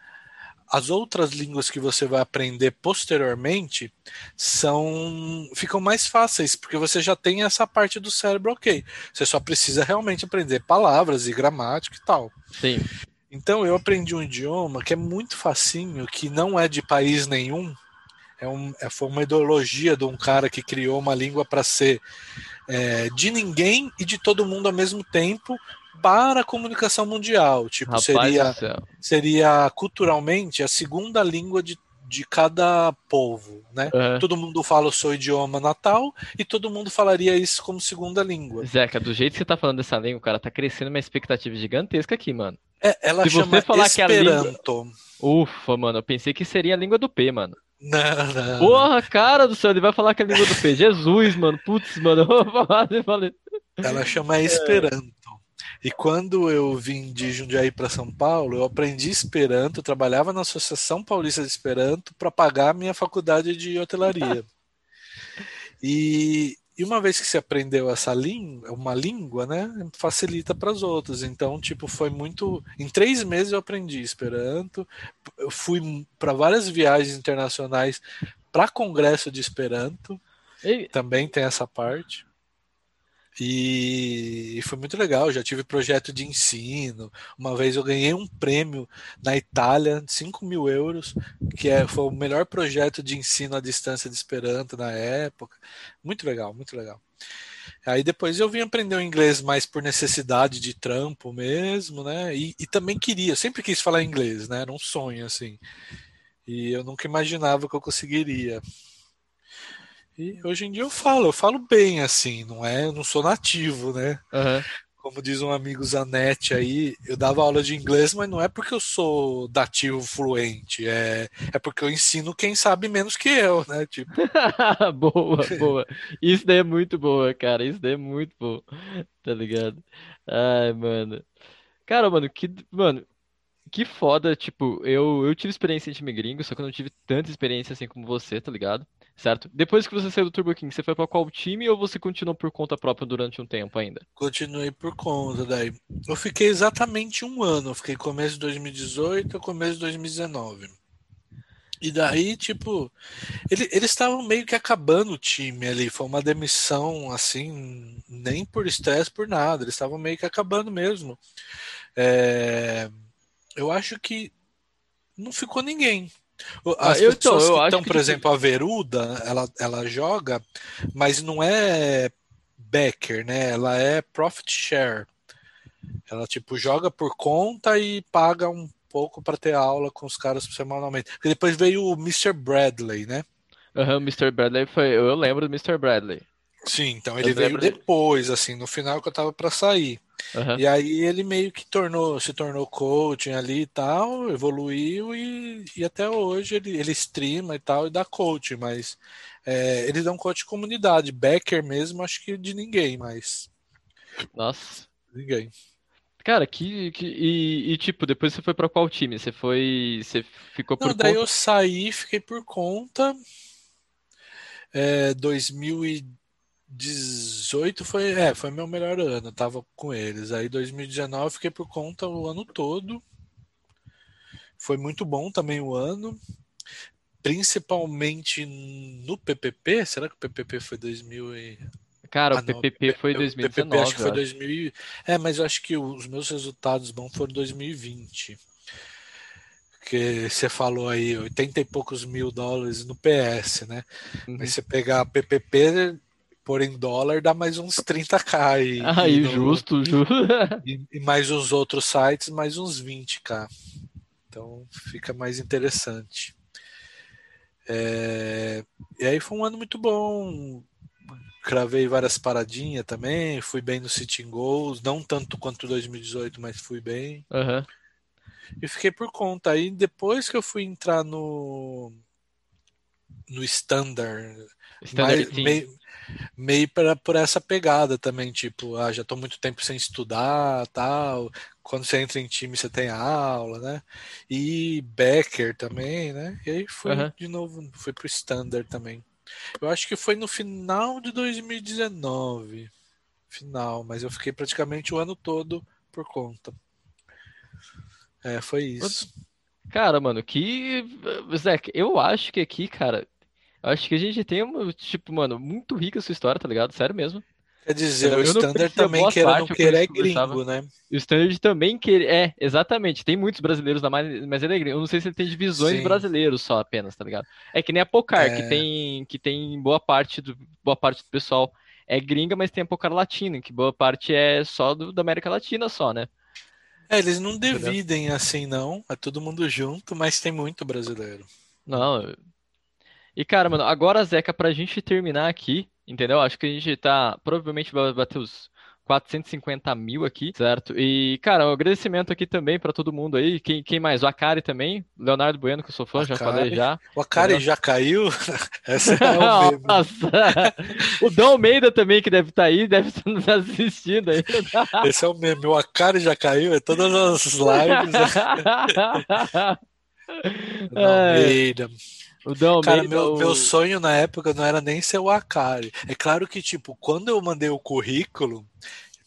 as outras línguas que você vai aprender posteriormente são ficam mais fáceis, porque você já tem essa parte do cérebro ok. Você só precisa realmente aprender palavras e gramática e tal. Sim. Então eu aprendi um idioma que é muito facinho, que não é de país nenhum. É um, é, foi uma ideologia de um cara que criou uma língua para ser é, de ninguém e de todo mundo ao mesmo tempo, para a comunicação mundial. Tipo, Rapaz seria, seria culturalmente a segunda língua de, de cada povo, né? Uhum. Todo mundo fala o seu idioma natal e todo mundo falaria isso como segunda língua. Zeca, do jeito que você tá falando dessa língua, cara, tá crescendo uma expectativa gigantesca aqui, mano. É, ela Se chama você falar Esperanto. Que a língua... Ufa, mano, eu pensei que seria a língua do P, mano. Não, não. Porra, cara do céu, ele vai falar que é a língua do P. Jesus, mano. Putz, mano. Ela chama Esperanto. E quando eu vim de Jundiaí para São Paulo, eu aprendi Esperanto, trabalhava na Associação Paulista de Esperanto para pagar a minha faculdade de hotelaria. e, e uma vez que você aprendeu essa língua, uma língua, né, facilita para as outras. Então, tipo, foi muito. Em três meses eu aprendi Esperanto. Eu fui para várias viagens internacionais para congresso de Esperanto. E... Também tem essa parte. E foi muito legal. Já tive projeto de ensino. Uma vez eu ganhei um prêmio na Itália, 5 mil euros, que é, foi o melhor projeto de ensino à distância de Esperanto na época. Muito legal, muito legal. Aí depois eu vim aprender o inglês mais por necessidade de trampo mesmo, né? E, e também queria, sempre quis falar inglês, né? Era um sonho, assim. E eu nunca imaginava que eu conseguiria. E hoje em dia eu falo, eu falo bem assim, não é? Eu não sou nativo, né? Uhum. Como diz um amigo Zanetti aí, eu dava aula de inglês, mas não é porque eu sou nativo fluente, é, é porque eu ensino quem sabe menos que eu, né? Tipo. boa, boa. Isso daí é muito boa, cara. Isso daí é muito bom. Tá ligado? Ai, mano. Cara, mano, que. Mano, que foda, tipo, eu, eu tive experiência em time gringo, só que eu não tive tanta experiência assim como você, tá ligado? Certo? Depois que você saiu do Turbo King, você foi pra qual time ou você continuou por conta própria durante um tempo ainda? Continuei por conta, daí. Eu fiquei exatamente um ano, eu fiquei começo de 2018 começo de 2019. E daí, tipo, ele, eles estavam meio que acabando o time ali. Foi uma demissão, assim, nem por estresse, por nada. Eles estavam meio que acabando mesmo. É, eu acho que não ficou ninguém. As ah, eu, pessoas então, que estão, por que... exemplo, a Veruda, ela, ela joga, mas não é backer, né? Ela é profit share. Ela tipo joga por conta e paga um pouco para ter aula com os caras semanalmente. E depois veio o Mr. Bradley, né? Aham, uhum, o Mr. Bradley foi. Eu lembro do Mr. Bradley. Sim, então ele veio depois, assim, no final que eu tava para sair. Uhum. E aí ele meio que tornou, se tornou coaching ali e tal, evoluiu e, e até hoje ele, ele streama e tal e dá coaching, mas é, ele dá um coach de comunidade. Becker mesmo, acho que de ninguém, mas. Nossa. Ninguém. Cara, que, que e, e, tipo, depois você foi para qual time? Você foi, você ficou por Não, daí eu saí, fiquei por conta. É, 2010 18 foi, é, foi meu melhor ano, tava com eles. Aí 2019 fiquei por conta o ano todo. Foi muito bom também o ano, principalmente no PPP. Será que o PPP foi 2000 e... Cara, ah, o PPP não, foi 2019. O PPP acho que foi 2000. É, mas eu acho que os meus resultados bons foram 2020. Porque você falou aí 80 e poucos mil dólares no PS, né? Uhum. Mas você pegar PPP, por em dólar dá mais uns 30k. E, ah, e, justo, justo. E, e, mais os outros sites, mais uns 20k. Então fica mais interessante. É, e aí foi um ano muito bom. Cravei várias paradinhas também. Fui bem no Sitting Goals. Não tanto quanto 2018, mas fui bem. Uhum. E fiquei por conta. Aí depois que eu fui entrar no. No Standard. Standard mais, meio, meio pra, por essa pegada também, tipo, ah, já tô muito tempo sem estudar, tal. Quando você entra em time, você tem aula, né? E Becker também, né? E aí fui uhum. de novo, fui pro Standard também. Eu acho que foi no final de 2019. Final, mas eu fiquei praticamente o ano todo por conta. É, foi isso. Cara, mano, que. Zé, eu acho que aqui, cara. Acho que a gente tem, tipo, mano, muito rica essa história, tá ligado? Sério mesmo. Quer dizer, eu o Standard também, queira não querer, é gringo, né? O Standard também quer, é, exatamente. Tem muitos brasileiros na mas ele é gringo. Eu não sei se ele tem divisões Sim. brasileiros só apenas, tá ligado? É que nem a Pocar, é... que tem que tem boa parte do boa parte do pessoal é gringa, mas tem a Pocar Latina, que boa parte é só do, da América Latina só, né? É, eles não dividem assim, não. É todo mundo junto, mas tem muito brasileiro. Não. E, cara, mano, agora, Zeca, pra gente terminar aqui, entendeu? Acho que a gente tá. Provavelmente vai bater os 450 mil aqui, certo? E, cara, um agradecimento aqui também para todo mundo aí. Quem, quem mais? O Akari também. Leonardo Bueno, que eu sou fã, Akari. já falei já. O Akari já caiu? Essa é o. Nossa! o Dom Almeida também, que deve estar tá aí, deve estar nos assistindo aí. Esse é o meme. O Akari já caiu? É todas as lives. Dom Almeida. O Dom Cara, meu, meu sonho na época não era nem ser o Akari. É claro que, tipo, quando eu mandei o currículo,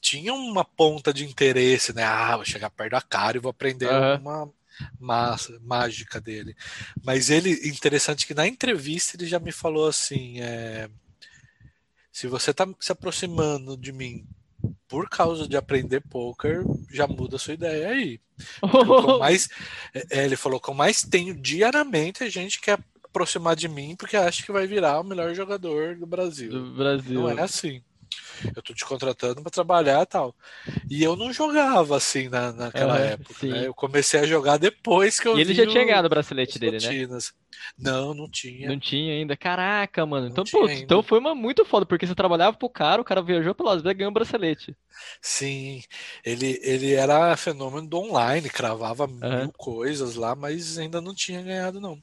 tinha uma ponta de interesse, né? Ah, vou chegar perto do Akari e vou aprender uhum. uma massa, mágica dele. Mas ele, interessante que na entrevista ele já me falou assim: é, se você tá se aproximando de mim por causa de aprender poker, já muda a sua ideia aí. mais, é, ele falou que eu mais tenho diariamente a gente quer aproximar de mim porque acha que vai virar o melhor jogador do Brasil. Do Brasil. Não é assim. Eu tô te contratando para trabalhar e tal. E eu não jogava assim na, naquela época. Né? Eu comecei a jogar depois que eu E ele já tinha ganhado o bracelete dele, né? Não, não tinha. Não tinha ainda. Caraca, mano. Então, pô, então foi uma muito foda, porque você trabalhava pro cara, o cara viajou pelas vezes e ganhou um bracelete. Sim, ele, ele era fenômeno do online, cravava uhum. mil coisas lá, mas ainda não tinha ganhado, não.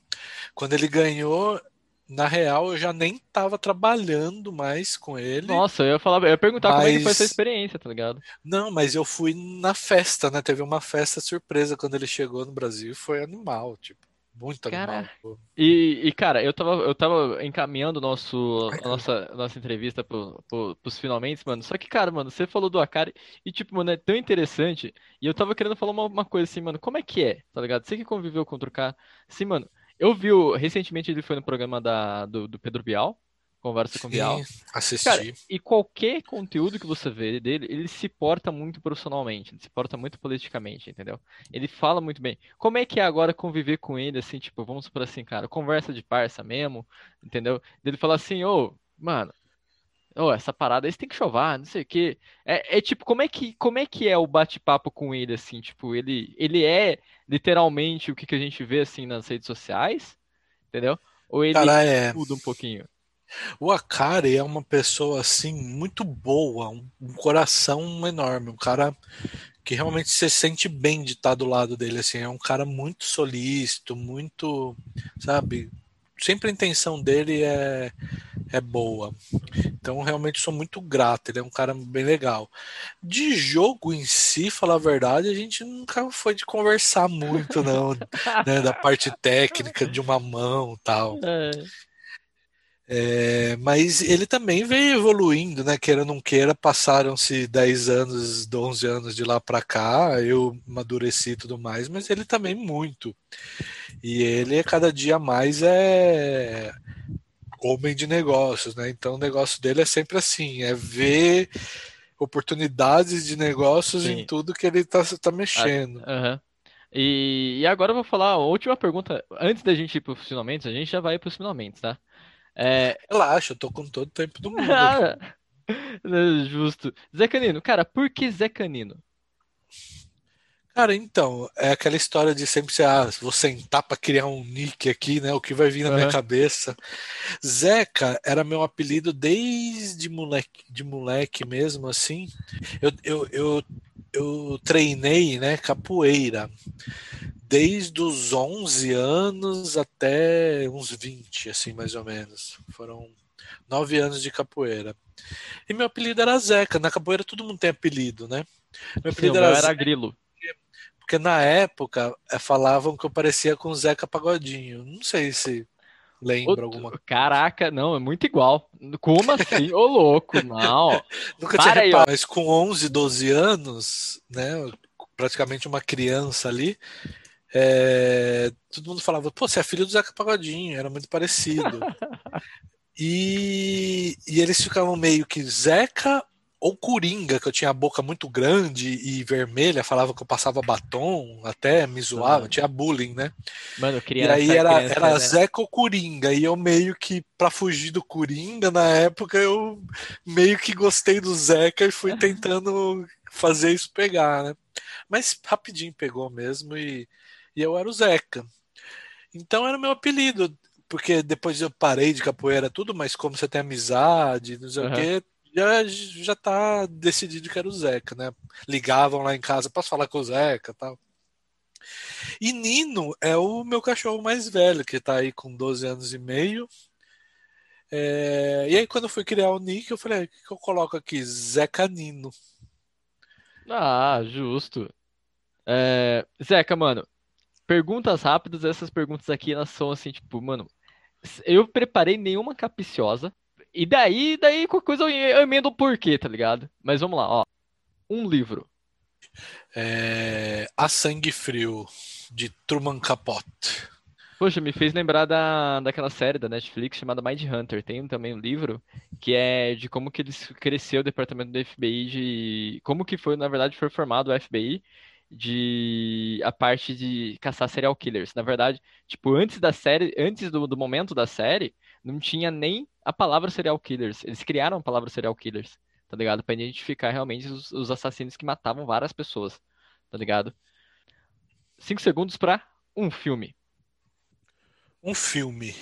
Quando ele ganhou, na real, eu já nem tava trabalhando mais com ele. Nossa, eu ia falar, eu ia perguntar mas... como é que foi essa experiência, tá ligado? Não, mas eu fui na festa, né? Teve uma festa surpresa quando ele chegou no Brasil, foi animal, tipo. Muito cara, animal. E, e, cara, eu tava, eu tava encaminhando nosso, a nossa, nossa entrevista pro, pro, pros finalmente, mano. Só que, cara, mano, você falou do Akari e, tipo, mano, é tão interessante. E eu tava querendo falar uma, uma coisa assim, mano, como é que é, tá ligado? Você que conviveu com o cara. Assim, mano, eu vi, recentemente ele foi no programa da, do, do Pedro Bial, Conversa com o Bial. assisti. Cara, e qualquer conteúdo que você vê dele, ele se porta muito profissionalmente, ele se porta muito politicamente, entendeu? Ele fala muito bem. Como é que é agora conviver com ele, assim, tipo, vamos por assim, cara, conversa de parça mesmo, entendeu? Ele fala assim, ô, oh, mano, oh, essa parada aí você tem que chovar, não sei o quê. É, é, tipo, como é que, como é que é o bate-papo com ele, assim, tipo, ele, ele é literalmente o que, que a gente vê, assim, nas redes sociais, entendeu? Ou ele Cara, é... muda um pouquinho? O Akari é uma pessoa assim muito boa, um, um, coração enorme, um cara que realmente se sente bem de estar do lado dele assim, é um cara muito solícito, muito, sabe, sempre a intenção dele é é boa. Então realmente sou muito grato, ele é um cara bem legal. De jogo em si, falar a verdade, a gente nunca foi de conversar muito não, né, da parte técnica de uma mão, tal. É. É, mas ele também veio evoluindo, né? Queira ou não queira, passaram-se 10 anos, 11 anos de lá para cá, eu amadureci e tudo mais, mas ele também muito. E ele cada dia mais é homem de negócios, né? Então o negócio dele é sempre assim, é ver oportunidades de negócios Sim. em tudo que ele está tá mexendo. Ah, uh -huh. e, e, agora eu vou falar a última pergunta. Antes da gente ir para os finalmente, a gente já vai para os finalmente, tá? É... Relaxa, eu tô com todo o tempo do mundo. Justo. Zé Canino, cara, por que Zé Canino? Cara, então, é aquela história de sempre ser, ah, vou sentar para criar um nick aqui, né? O que vai vir na uhum. minha cabeça. Zeca era meu apelido desde moleque, de moleque mesmo, assim. Eu, eu, eu, eu treinei, né, capoeira desde os 11 anos até uns 20, assim, mais ou menos. Foram nove anos de capoeira. E meu apelido era Zeca. Na capoeira todo mundo tem apelido, né? Meu apelido Sim, era, era Grilo. Porque na época é, falavam que eu parecia com o Zeca Pagodinho. Não sei se lembra alguma coisa. Caraca, não, é muito igual. Como assim? Ô louco, não. Nunca tinha reparado, mas com 11, 12 anos, né, praticamente uma criança ali, É, todo mundo falava, pô, você é filho do Zeca Pagodinho, era muito parecido. e, e eles ficavam meio que Zeca ou Coringa, que eu tinha a boca muito grande e vermelha, falava que eu passava batom, até me zoava, tinha bullying, né? Mano, E aí era, criança, era né? Zeca ou Coringa, e eu meio que, pra fugir do Coringa, na época, eu meio que gostei do Zeca e fui tentando fazer isso pegar, né? Mas rapidinho pegou mesmo e, e eu era o Zeca. Então era meu apelido, porque depois eu parei de capoeira tudo, mas como você tem amizade, não sei uhum. o quê, já, já tá decidido que era o Zeca, né? Ligavam lá em casa, posso falar com o Zeca tal. E Nino é o meu cachorro mais velho, que tá aí com 12 anos e meio. É... E aí, quando eu fui criar o Nick, eu falei: ah, o que, que eu coloco aqui? Zeca Nino. Ah, justo. É... Zeca, mano, perguntas rápidas. Essas perguntas aqui, elas são assim, tipo, mano, eu preparei nenhuma capiciosa. E daí, daí, qualquer coisa eu, emendo o porquê, tá ligado? Mas vamos lá, ó. Um livro. É... A Sangue Frio, de Truman Capote. Poxa, me fez lembrar da, daquela série da Netflix chamada Mind Hunter. Tem também um livro que é de como que eles cresceu o departamento do FBI, de como que foi, na verdade, foi formado o FBI de a parte de caçar serial killers. Na verdade, tipo, antes da série, antes do, do momento da série, não tinha nem a palavra serial killers. Eles criaram a palavra serial killers, tá ligado? Pra identificar realmente os, os assassinos que matavam várias pessoas, tá ligado? Cinco segundos pra um filme. Um filme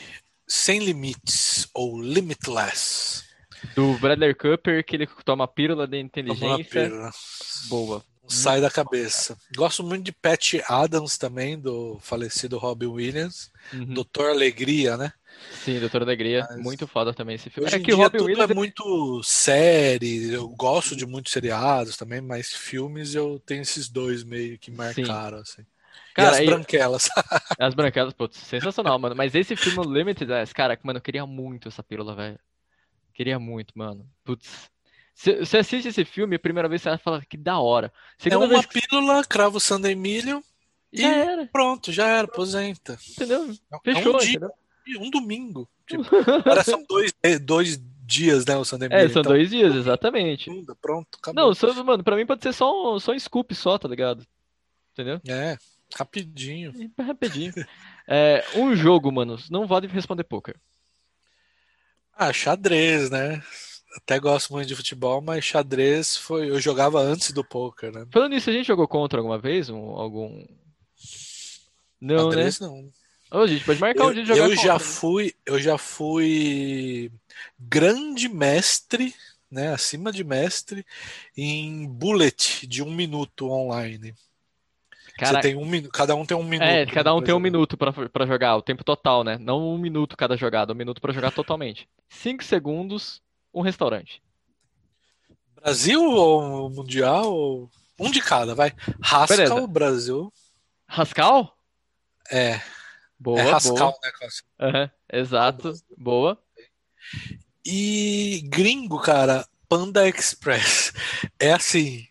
sem limites ou limitless. Do Bradley Cooper, que ele toma a pílula de inteligência. Pílula. Boa. Sai da cabeça. Gosto muito de Pat Adams também, do falecido Robin Williams. Uhum. Doutor Alegria, né? Sim, Doutor Alegria. Mas... Muito foda também esse filme. Hoje é que o Robin tudo Williams é muito série. Eu gosto de muitos seriados também, mas filmes eu tenho esses dois meio que marcaram, Sim. assim. Cara, e as branquelas. As branquelas, putz, sensacional, mano. Mas esse filme Limited, cara, mano, eu queria muito essa pílula, velho. Queria muito, mano. Putz. Você assiste esse filme, a primeira vez você vai falar que da hora. Segunda é uma vez... pílula, cravo San Emílio e era. pronto, já era, aposenta. Entendeu? Fechou, é um dia, entendeu? Um domingo. Tipo, agora são dois, é, dois dias, né, o San Emílio. É, são então, dois dias, exatamente. Pronto, acabou. Não, só, mano, pra mim pode ser só um, só um scoop só, tá ligado? Entendeu? É, Rapidinho. Rapidinho. É, um jogo, mano, não vale responder poker. Ah, xadrez, né? Até gosto muito de futebol, mas xadrez foi. Eu jogava antes do poker, né? Falando nisso, a gente jogou contra alguma vez? Um, algum. Não, xadrez, né? não. Ô, gente, pode marcar eu, um dia de jogar eu contra, já fui, Eu já fui grande mestre, né? Acima de mestre, em bullet de um minuto online. Cara, Você tem um minuto, cada um tem um minuto. É, cada um tem um minuto para jogar, o tempo total, né? Não um minuto cada jogada, um minuto para jogar totalmente. Cinco segundos, um restaurante. Brasil ou mundial? Um de cada, vai. Rascal, Beleza. Brasil. Rascal? É. Boa, é Rascal, boa. né? Uhum, exato, boa. E gringo, cara, Panda Express. É assim,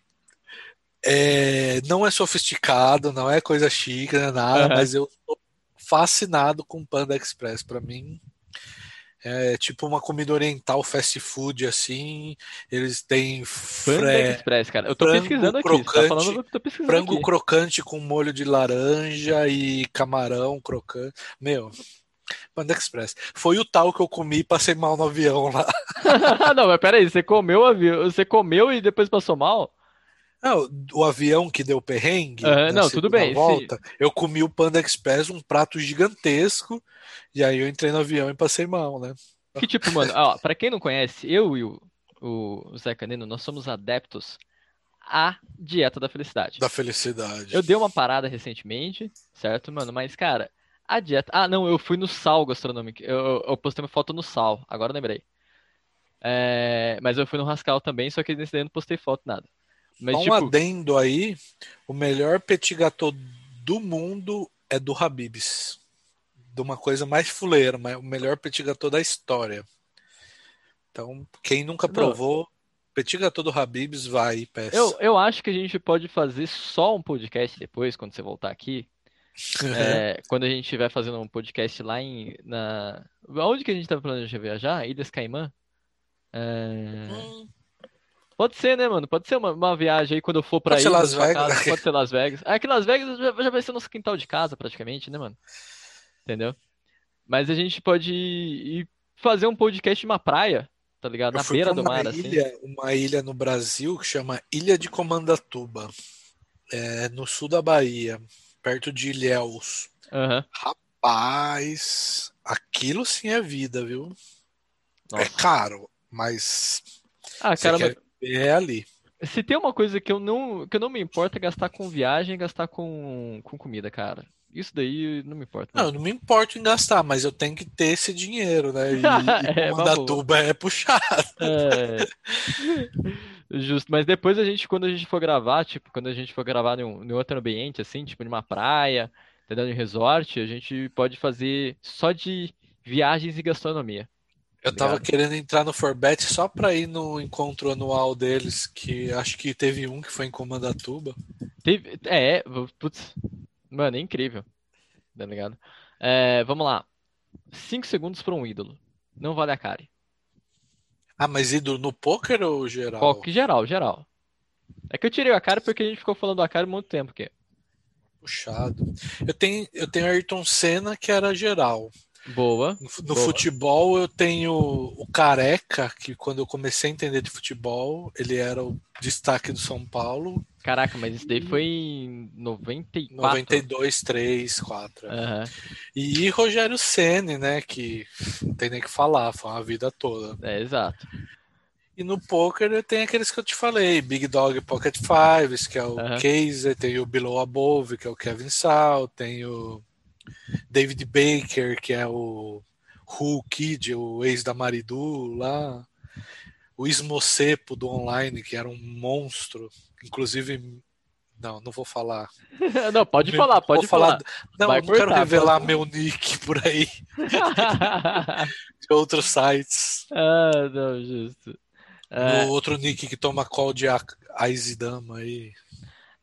é, não é sofisticado, não é coisa chique, não é nada, uhum. mas eu tô fascinado com Panda Express. Para mim, é tipo uma comida oriental fast food, assim. Eles têm Panda Express, cara. Eu tô pesquisando aqui. Crocante, tá falando que tô pesquisando frango aqui. crocante com molho de laranja e camarão crocante. Meu, Panda Express. Foi o tal que eu comi e passei mal no avião lá. não, mas peraí, você comeu o avião, você comeu e depois passou mal? Não, o avião que deu perrengue. Uhum, não, tudo bem. Volta, sim. eu comi o Panda Express, um prato gigantesco, e aí eu entrei no avião e passei mal, né? Que tipo, mano, ó, pra quem não conhece, eu e o, o Zé Canino, nós somos adeptos à dieta da felicidade. Da felicidade. Eu dei uma parada recentemente, certo, mano? Mas, cara, a dieta. Ah, não, eu fui no sal gastronômico. Eu, eu postei uma foto no sal, agora lembrei. É... Mas eu fui no Rascal também, só que nesse daí eu não postei foto, nada. Mas, um tipo... adendo aí, o melhor petit gâteau do mundo é do Habib's. De uma coisa mais fuleira, mas o melhor petit gâteau da história. Então, quem nunca provou, Não. petit gâteau do Habib's vai e peça. Eu, eu acho que a gente pode fazer só um podcast depois, quando você voltar aqui, É, quando a gente estiver fazendo um podcast lá em. Na... Onde que a gente tá planejando viajar? Ilhas Caimã? É... Hum, Pode ser, né, mano? Pode ser uma, uma viagem aí quando eu for pra Pode ser ilha, Las Vegas. casa, pode ser Las Vegas. É que Las Vegas já, já vai ser nosso quintal de casa, praticamente, né, mano? Entendeu? Mas a gente pode ir fazer um podcast em uma praia, tá ligado? eu Na beira do mar, assim. ilha, uma ilha no Brasil que chama Ilha de Comandatuba, é, no sul da Bahia, perto de Ilhéus. Aham. Rapaz, aquilo sim é vida, viu? É Nossa. caro, mas Ah, cara, ver é ali. Se tem uma coisa que eu não, que eu não me importo é gastar com viagem gastar com, com comida, cara. Isso daí não me importa. Não, eu não me importo em gastar, mas eu tenho que ter esse dinheiro, né? E, É, e vamos. Comandatuba é puxado. É. Justo, mas depois a gente, quando a gente for gravar, tipo, quando a gente for gravar em um, em outro ambiente, assim, tipo, numa praia, entendeu? Em resort, a gente pode fazer só de viagens e gastronomia. Eu tava Obrigado. querendo entrar no Forbet só pra ir no encontro anual deles, que acho que teve um que foi em Comandatuba. Teve, é, putz, mano, é incrível, tá ligado? É, vamos lá. Cinco segundos para um ídolo. Não vale a cara. Ah, mas ídolo no poker ou geral? Qualquer geral, geral. É que eu tirei a cara porque a gente ficou falando a cara há muito tempo aqui. Puxado. Eu tenho, eu tenho Ayrton Senna, que era geral. Boa. No, no Boa. futebol, eu tenho o Careca, que quando eu comecei a entender de futebol, ele era o destaque do São Paulo. Caraca, mas isso daí foi em 94. 92, 3, 4. Aham, E Rogério Ceni, né? Que não tem nem o que falar, foi uma vida toda. é, exato. E no poker eu tenho aqueles que eu te falei, Big Dog Pocket Fives, que é o Aham. Kaiser, tem o Below Above, que é o Kevin Sal, tem o David Baker, que é o Who Kid, o ex da Maridu lá, o Ismocepo do online, que era um monstro, inclusive não, não vou falar. Não, pode Não falar, pode vou falar. Não, Vai eu não quero cortar, revelar pode. meu nick por aí de outros sites. Ah, não, justo. É, No outro nick que toma call de Aizidama aí.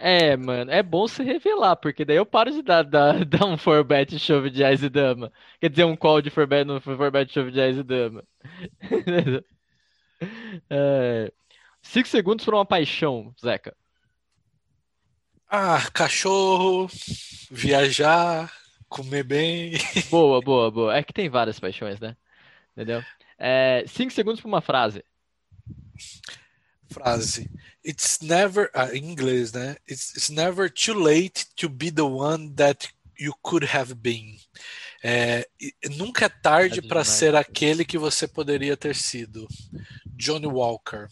É, mano, é bom se revelar, porque daí eu paro de dar, dar, dar um forbet chove de Ice Dama. Quer dizer, um call de forbet no forbet chove de Ice Dama. É, cinco segundos para uma paixão, Zeca. Ah, cachorro, viajar, comer bem. Boa, boa, boa. É que tem várias paixões, né? Entendeu? É, cinco segundos para uma frase. Frase. It's never, ah, em inglês, né? It's, it's never too late to be the one that you could have been. É, nunca é tarde É para ser aquele que você poderia ter sido. Johnny Walker.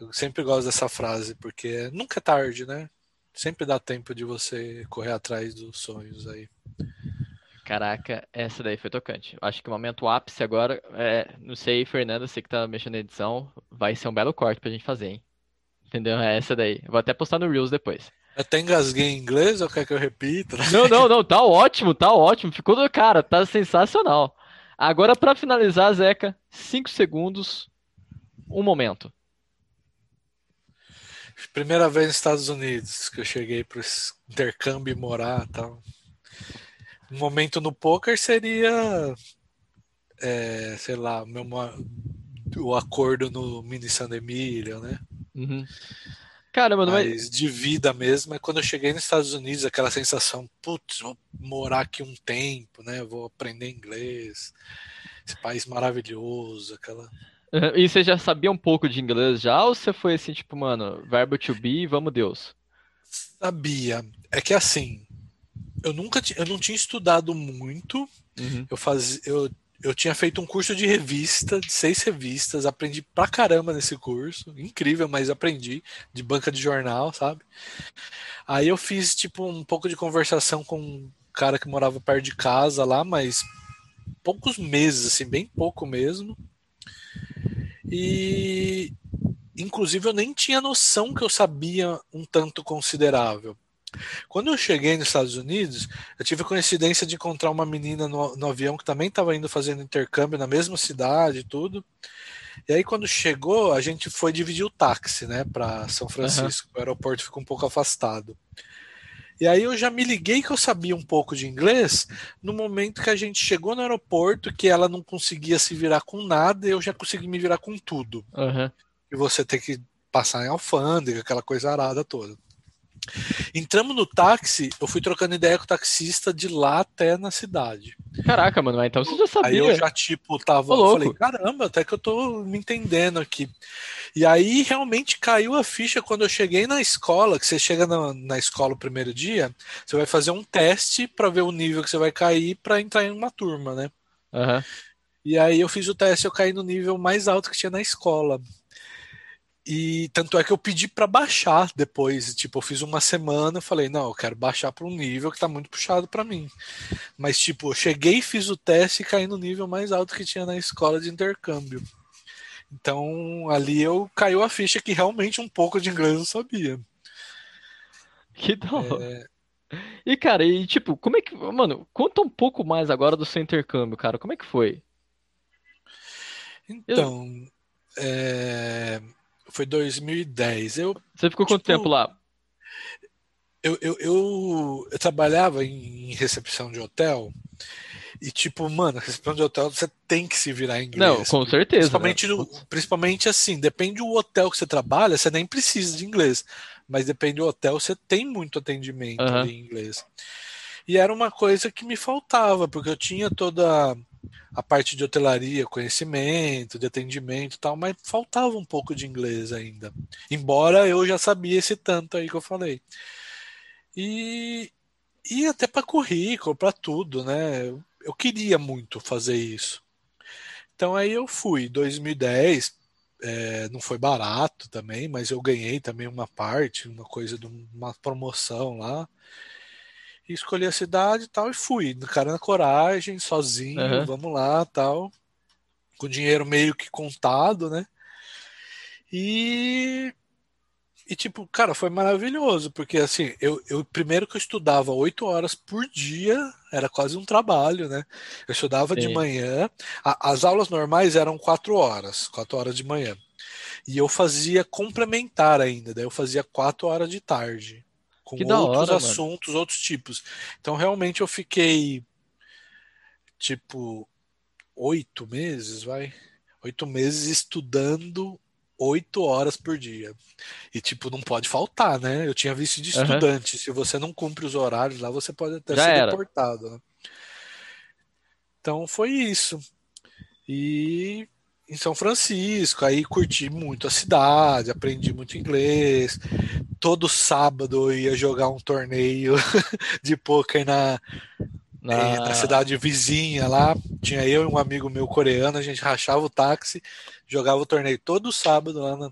Eu sempre gosto dessa frase porque nunca é tarde, né? Sempre dá tempo de você correr atrás dos sonhos aí. Caraca, essa daí foi tocante. Acho que o momento ápice agora, é, não sei, Fernanda, você que tá mexendo na edição, vai ser um belo corte pra gente fazer, hein? Entendeu? É essa daí. Vou até postar no Reels depois. Eu até engasguei em inglês, ou quer que eu repita? Não, não, não, tá ótimo, tá ótimo. Ficou do cara, tá sensacional. Agora, pra finalizar, Zeca, cinco segundos, um momento. Primeira vez nos Estados Unidos que eu cheguei para intercâmbio e morar e tal. Um momento no poker seria, é, sei lá, o meu, o acordo no Mini San né? Uhum. Cara, mano, mas. Mas de vida mesmo é quando eu cheguei nos Estados Unidos, aquela sensação, putz, vou morar aqui um tempo, né? Vou aprender inglês, esse país maravilhoso, aquela. E você já sabia um pouco de inglês já? Ou você foi assim, tipo, mano, verbo to be, vamos Deus? Sabia. É que assim, eu nunca eu não tinha estudado muito. Uhum. Eu fazia, eu, eu tinha feito um curso de revista, de seis revistas, aprendi pra caramba nesse curso, incrível, mas aprendi de banca de jornal, sabe? Aí eu fiz tipo um pouco de conversação com um cara que morava perto de casa lá, mas poucos meses, assim, bem pouco mesmo. E inclusive eu nem tinha noção que eu sabia um tanto considerável. Quando eu cheguei nos Estados Unidos, eu tive a coincidência de encontrar uma menina no, no avião que também estava indo fazendo intercâmbio na mesma cidade e tudo. E aí, quando chegou, a gente foi dividir o táxi, né, para São Francisco. O aeroporto ficou um pouco afastado. E aí eu já me liguei que eu sabia um pouco de inglês no momento que a gente chegou no aeroporto, que ela não conseguia se virar com nada, e eu já consegui me virar com tudo. Uhum. E você tem que passar em alfândega, aquela coisa arada toda. Entramos no táxi, eu fui trocando ideia com o taxista de lá até na cidade. Caraca, mano, então você já sabia. Aí eu já, tipo, tava. Ô, falei, caramba, até que eu tô me entendendo aqui. E aí realmente caiu a ficha quando eu cheguei na escola, que você chega na, na escola o primeiro dia, você vai fazer um teste para ver o nível que você vai cair para entrar em uma turma, né? Uhum. E aí eu fiz o teste, eu caí no nível mais alto que tinha na escola. E tanto é que eu pedi para baixar depois. Tipo, eu fiz uma semana, eu falei, não, eu quero baixar para um nível que tá muito puxado para mim. Mas, tipo, eu cheguei, fiz o teste e caí no nível mais alto que tinha na escola de intercâmbio. Então, ali eu caiu a ficha que realmente um pouco de inglês eu sabia. Que da. É... E, cara, e tipo, como é que. Mano, conta um pouco mais agora do seu intercâmbio, cara. Como é que foi? Então. Eu... É foi 2010. Eu, Você ficou quanto tipo, tempo lá? Eu, eu, eu, eu, trabalhava em recepção de hotel e, tipo, mano, recepção de hotel você tem que se virar em inglês. Não, com certeza. Principalmente, né? no, principalmente assim, depende do hotel que você trabalha, você nem precisa de inglês. Mas depende do hotel, você tem muito atendimento uhum. em inglês. E era uma coisa que me faltava, porque eu tinha toda a parte de hotelaria, conhecimento, de atendimento e tal, mas faltava um pouco de inglês ainda. Embora eu já sabia esse tanto aí que eu falei. E, e até para currículo, para tudo, né? Eu queria muito fazer isso. Então aí eu fui, 2010, é, não foi barato também, mas eu ganhei também uma parte, uma coisa de uma promoção lá e escolhi a cidade e tal, e fui. Cara na coragem, sozinho, uhum. vamos lá tal. Com dinheiro meio que contado, né? E. E, tipo, cara, foi maravilhoso, porque assim, eu, eu primeiro que eu estudava oito horas por dia, era quase um trabalho, né? Eu estudava Sim. de manhã, a, as aulas normais eram quatro horas, quatro horas de manhã. E eu fazia complementar ainda, daí eu fazia quatro horas de tarde com que outros hora, assuntos, mano. outros tipos. Então, realmente, eu fiquei tipo oito meses, vai, oito meses estudando oito horas por dia. E, tipo, não pode faltar, né? Eu tinha visto de estudante. Uhum. Se você não cumpre os horários lá, você pode até Já ser era. deportado. Né? Então, foi isso. E em São Francisco, aí curti muito a cidade, aprendi muito inglês. Todo sábado eu ia jogar um torneio de poker na, na... na cidade vizinha lá. Tinha eu e um amigo meu coreano, a gente rachava o táxi, jogava o torneio todo sábado lá na,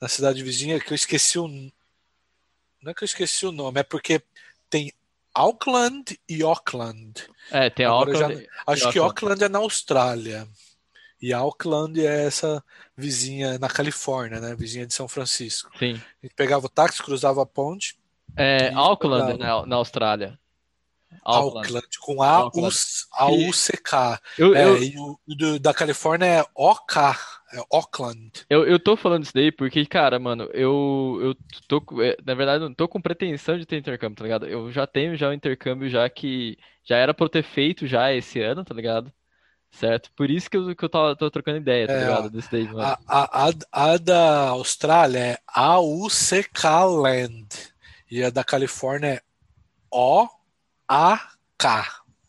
na cidade vizinha, que eu esqueci o. Não é que eu esqueci o nome, é porque tem Auckland e Auckland. É, tem Agora Auckland. Já, acho que Auckland é na Austrália. E Auckland é essa vizinha na Califórnia, né? Vizinha de São Francisco. Sim. A gente pegava o táxi, cruzava a ponte. É, Auckland, na, na Austrália. Auckland, Auckland com A-U-C-K. Eu, é, eu... E o do, da Califórnia é O-K. É Auckland. Eu, eu tô falando isso daí porque, cara, mano, eu, eu tô. É, na verdade, não tô com pretensão de ter intercâmbio, tá ligado? Eu já tenho já o intercâmbio já que já era pra eu ter feito já esse ano, tá ligado? Certo? Por isso que eu, que eu tava, tô trocando ideia, tá é, ligado? Desse daí, a, a, a, da Austrália é A-U-C-K Land. E a da Califórnia é O-A-K.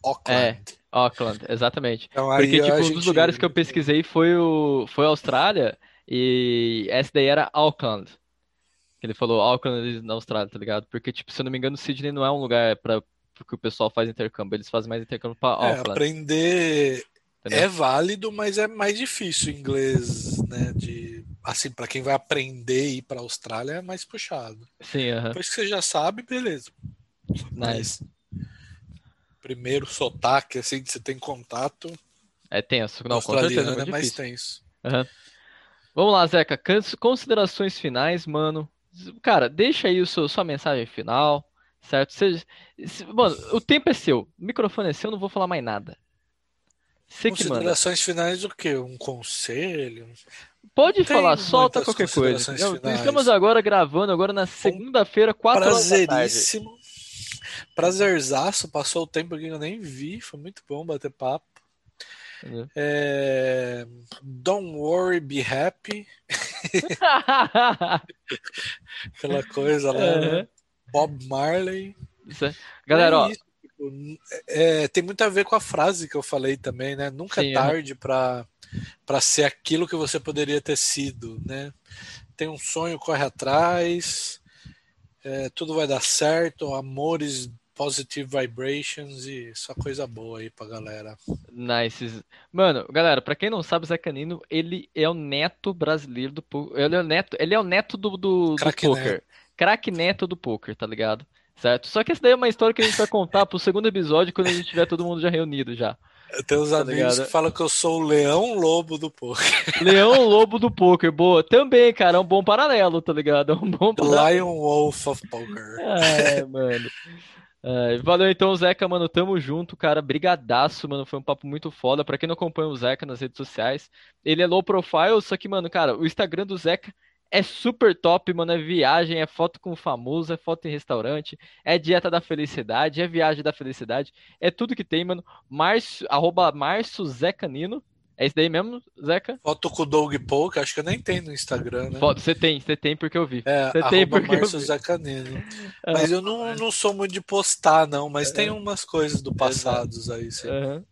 Auckland. É, Auckland, exatamente. Então, Porque, tipo, um gente... dos lugares que eu pesquisei foi, o, foi a Austrália e essa daí era Auckland. Ele falou Auckland na Austrália, tá ligado? Porque, tipo, se eu não me engano, Sydney não é um lugar para que o pessoal faz intercâmbio, eles fazem mais intercâmbio para é, Auckland. aprender Entendeu? É válido, mas é mais difícil o inglês, né? De, assim, para quem vai aprender e ir para a Austrália é mais puxado. Sim, uhum. Depois que você já sabe, beleza. Mas primeiro sotaque, assim, que você tem contato. É tenso, não, com certeza é, mais tenso. Uhum. Vamos lá, Zeca. Considerações finais, mano. Cara, deixa aí o seu, sua mensagem final, certo? Seja, mano, o tempo é seu, o microfone é seu, eu não vou falar mais nada. Você Considerações finais do quê? Um conselho? Pode falar, solta qualquer coisa. Estamos agora gravando agora na segunda-feira, quatro horas da tarde. Prazerzaço, passou o tempo que eu nem vi, foi muito bom bater papo. Uhum. É... Don't worry, be happy. Aquela coisa lá, né? Uhum. Bob Marley. Galera, É ó, é, tem muito a ver com a frase que eu falei também, né? Nunca Sim, é tarde para para ser aquilo que você poderia ter sido, né? Tem um sonho, corre atrás, é, tudo vai dar certo, amores, positive vibrations e só coisa boa aí pra galera. Nice. Mano, galera, pra quem não sabe, o Zé Canino, ele é o neto brasileiro do poker. Ele é o neto, ele é o neto do, do, do poker. Craque neto do poker, tá ligado? Certo? Só que essa daí é uma história que a gente vai contar pro segundo episódio quando a gente tiver todo mundo já reunido já. Tem uns Tá amigos ligado? que falam que eu sou o leão lobo do poker. Leão Lobo do poker, boa. Também, cara, é um bom paralelo, tá ligado? É um bom paralelo. Lion Wolf of Poker. É, mano. É, valeu então, Zeca, mano. Tamo junto, cara. Brigadaço, mano. Foi um papo muito foda. Pra quem não acompanha o Zeca nas redes sociais, ele é low profile, só que, mano, cara, o Instagram do Zeca é super top, mano. É viagem, é foto com famoso, é foto em restaurante, é dieta da felicidade, é viagem da felicidade. É tudo que tem, mano. Márcio, arroba Márcio Zeca Nino. É isso daí mesmo, Zeca? Foto com o Doug Poker, acho que eu nem tenho no Instagram, né? Foto- Você tem, você tem porque eu vi. É, Você tem porque eu Márcio vi. Zacanino. Mas eu não, não sou muito de postar, não. Mas tem umas coisas do passados aí, sim. Aham.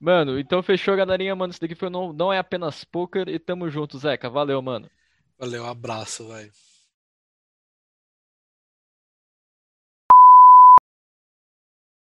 Mano, então fechou, galerinha, mano. Isso daqui foi não, não é apenas poker e tamo junto, Zeca. Valeu, mano. Valeu, abraço, velho.